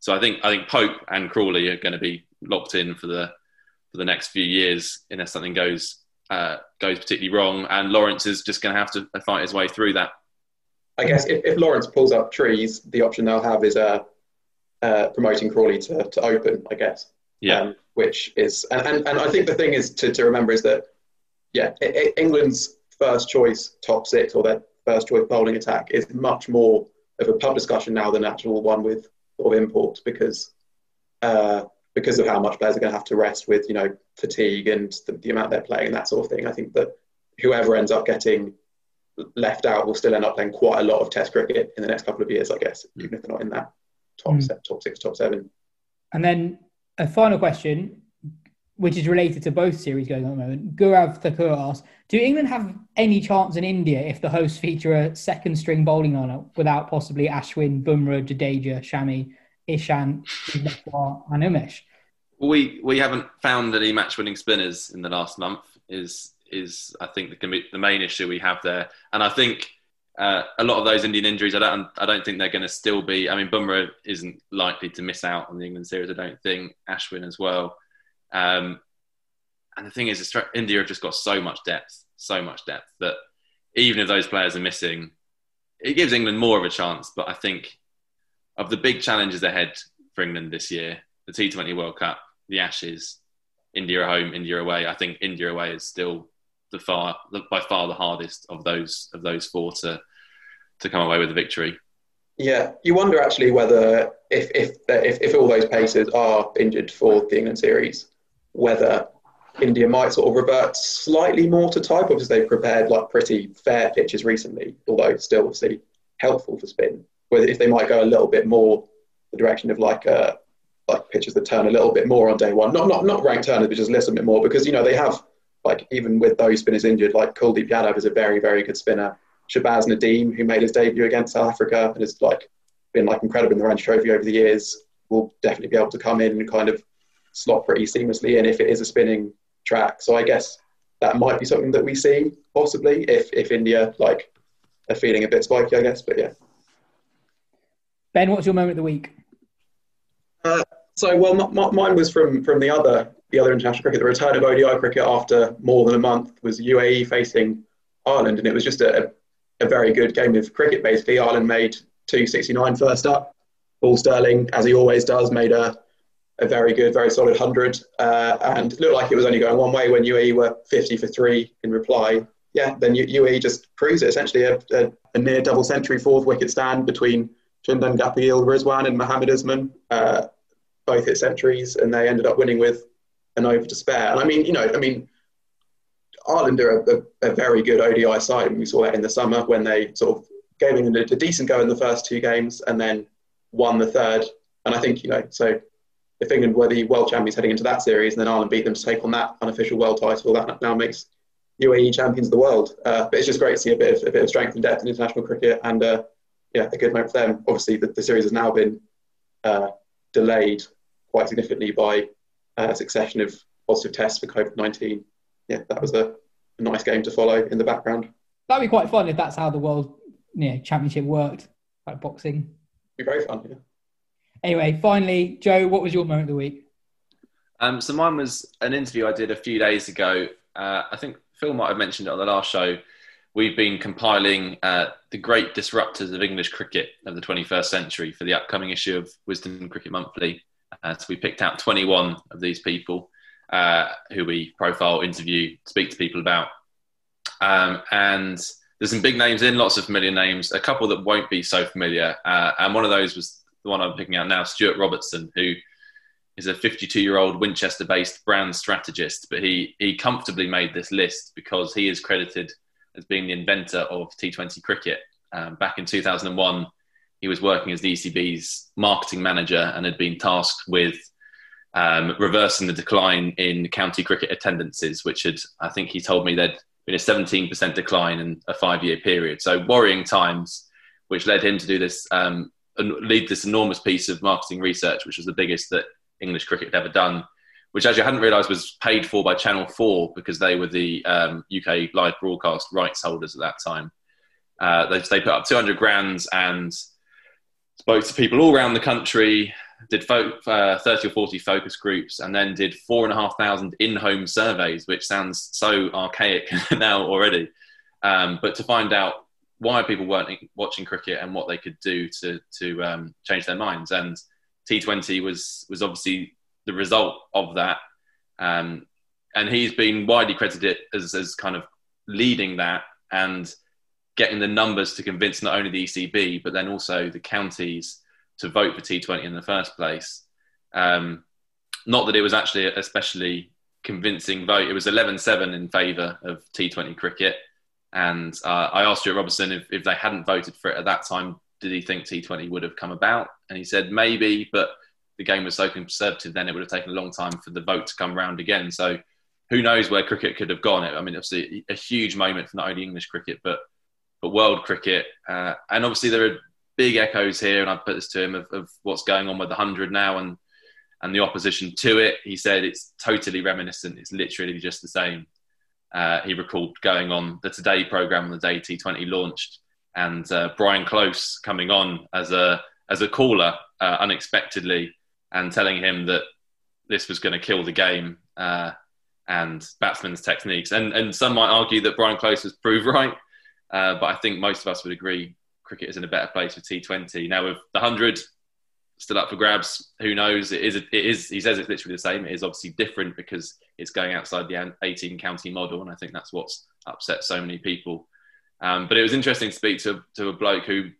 So I think I think Pope and Crawley are going to be locked in for the for the next few years unless something goes uh, goes particularly wrong, and Lawrence is just going to have to fight his way through that. I guess if, if Lawrence pulls up trees, the option they'll have is uh, uh, promoting Crawley to, to open, I guess. Yeah. Um, which is, and, and, and I think the thing is to, to remember is that, yeah, England's first choice top six or their first choice bowling attack is much more of a pub discussion now than actual one with sort of imports because uh, because of how much players are going to have to rest with you know fatigue and the, the, amount they're playing and that sort of thing. I think that whoever ends up getting left out will still end up playing quite a lot of Test cricket in the next couple of years, I guess, even if they're not in that top mm. set, top six, top seven. And then a final question: which is related to both series going on at the moment. Gurav Thakur asks, do England have any chance in India if the hosts feature a second string bowling lineup without possibly Ashwin, Bumrah, Jadeja, Shami, Ishant, and Umesh? We we haven't found any match winning spinners in the last month. Is is I think the the main issue we have there, and I think uh, a lot of those Indian injuries, I don't I don't think they're going to still be. I mean, Bumrah isn't likely to miss out on the England series. I don't think Ashwin as well. Um, and the thing is, India have just got so much depth, so much depth that even if those players are missing, it gives England more of a chance. But I think of the big challenges ahead for England this year, the T20 World Cup, the Ashes, India home, India away. I think India away is still the far, by far the hardest of those of those four to to come away with a victory. Yeah, you wonder actually whether if if if, if all those paces are injured for the England series, whether India might sort of revert slightly more to type. Obviously, they've prepared like pretty fair pitches recently, although still obviously helpful for spin. Whether if they might go a little bit more the direction of like uh, like pitches that turn a little bit more on day one, not not not rank turners, but just a little bit more because you know they have like even with those spinners injured, like Kuldeep Yadav is a very very good spinner. Shahbaz Nadeem, who made his debut against South Africa and has like been like incredible in the Ranji Trophy over the years, will definitely be able to come in and kind of slot pretty seamlessly in if it is a spinning track. So I guess that might be something that we see possibly if if India like are feeling a bit spiky, I guess. But yeah. Ben, what's your moment of the week? Uh, so well, m- m- mine was from from the other the other international cricket. The return of ODI cricket after more than a month was UAE facing Ireland, and it was just a, a very good game of cricket. Basically, Ireland made 269 first up. Paul Stirling, as he always does, made a a very good, very solid 100. Uh, and looked like it was only going one way when UAE were 50 for three in reply. Yeah, then UAE just cruised it. Essentially, a, a, a, near double century fourth wicket stand between Chundangapoyil Rizwan and Mohammed Usman. Uh, both hit centuries, and they ended up winning with an over to spare. And I mean, you know, I mean, Ireland are a, a, very good ODI side. We saw that in the summer when they sort of gave England a, a decent go in the first two games and then won the third. And I think, you know, so if England were the world champions heading into that series and then Ireland beat them to take on that unofficial world title, that now makes UAE champions of the world. Uh, but it's just great to see a bit of, a bit of strength and depth in international cricket and uh, yeah, a good moment for them. Obviously, the, the series has now been uh, delayed quite significantly by a succession of positive tests for COVID 19. Yeah, that was a, a nice game to follow in the background. That'd be quite fun if that's how the world you know, championship worked, like boxing. Be very fun. Yeah. Anyway, finally, Jo, what was your moment of the week? Um, so mine was an interview I did a few days ago. Uh, I think Phil might have mentioned it on the last show. We've been compiling uh, the great disruptors of English cricket of the 21st century for the upcoming issue of Wisden Cricket Monthly. Uh, so we picked out 21 of these people uh, who we profile, interview, speak to people about. Um, and there's some big names in, lots of familiar names, a couple that won't be so familiar. Uh, and one of those was the one I'm picking out now, Stuart Robertson, who is a 52 year old Winchester based brand strategist. But he, he comfortably made this list because he is credited as being the inventor of T20 cricket. Um, back in 2001, he was working as the ECB's marketing manager and had been tasked with um, reversing the decline in county cricket attendances, which had, I think he told me, there'd been a 17% decline in a five year period. So worrying times, which led him to do this, um, lead this enormous piece of marketing research, which was the biggest that English cricket had ever done, which actually I hadn't realised was paid for by Channel 4 because they were the um, UK live broadcast rights holders at that time. Uh, they, they, put up 200 grand and spoke to people all around the country, did fo- uh, 30 or 40 focus groups, and then did four and a half thousand in home surveys, which sounds so archaic now already. Um, but to find out why people weren't watching cricket and what they could do to to um, change their minds. And T20 was was obviously the result of that. Um, and he's been widely credited as as kind of leading that and getting the numbers to convince not only the ECB but then also the counties to vote for T20 in the first place. Um, not that it was actually a especially convincing vote. It was 11-7 in favour of T20 cricket. And uh, I asked Stuart Robertson if, if they hadn't voted for it at that time, did he think T20 would have come about? And he said maybe, but the game was so conservative then it would have taken a long time for the vote to come round again. So who knows where cricket could have gone? I mean, obviously a huge moment for not only English cricket but but world cricket. Uh, and obviously there are big echoes here, and I put this to him of, of what's going on with the hundred now and and the opposition to it. He said it's totally reminiscent. It's literally just the same. Uh, he recalled going on the Today program on the day T20 launched, and uh, Brian Close coming on as a as a caller uh, unexpectedly and telling him that this was going to kill the game uh, and batsmen's techniques. And and some might argue that Brian Close was proved right, uh, but I think most of us would agree cricket is in a better place with T20 now with the hundred still up for grabs. Who knows? It is. It is. He says it's literally the same. It is obviously different because it's going outside the 18 county model, and I think that's what's upset so many people. Um, but it was interesting to speak to to a bloke who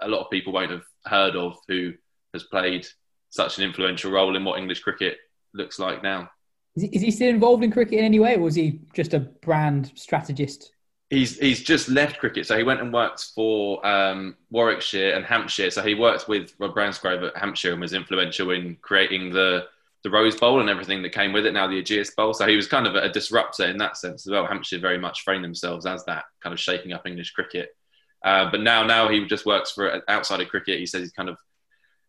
a lot of people won't have heard of, who has played such an influential role in what English cricket looks like now. Is he, is he still involved in cricket in any way, or was he just a brand strategist? He's he's just left cricket, so he went and worked for um, Warwickshire and Hampshire. So he worked with Rod Bransgrove at Hampshire and was influential in creating the the Rose Bowl and everything that came with it. Now the Ageas Bowl, so he was kind of a disruptor in that sense as well. Hampshire very much framed themselves as that kind of shaking up English cricket. Uh, but now now he just works for outside of cricket. He says he kind of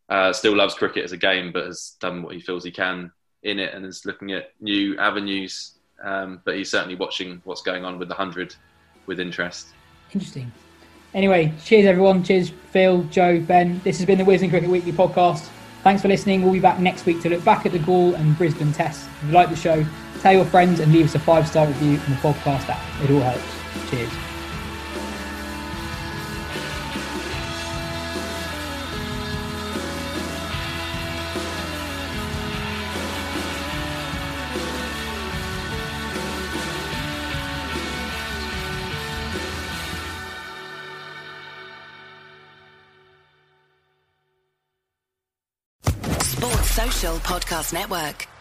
uh, still loves cricket as a game, but has done what he feels he can in it and is looking at new avenues. Um, but he's certainly watching what's going on with the hundred with interest. Interesting. Anyway, cheers everyone. Cheers, Phil, Jo, Ben. This has been the Wisden Cricket Weekly podcast. Thanks for listening. We'll be back next week to look back at the Galle and Brisbane tests. If you like the show, tell your friends and leave us a five star review on the podcast app. It all helps. Cheers. Podcast Network.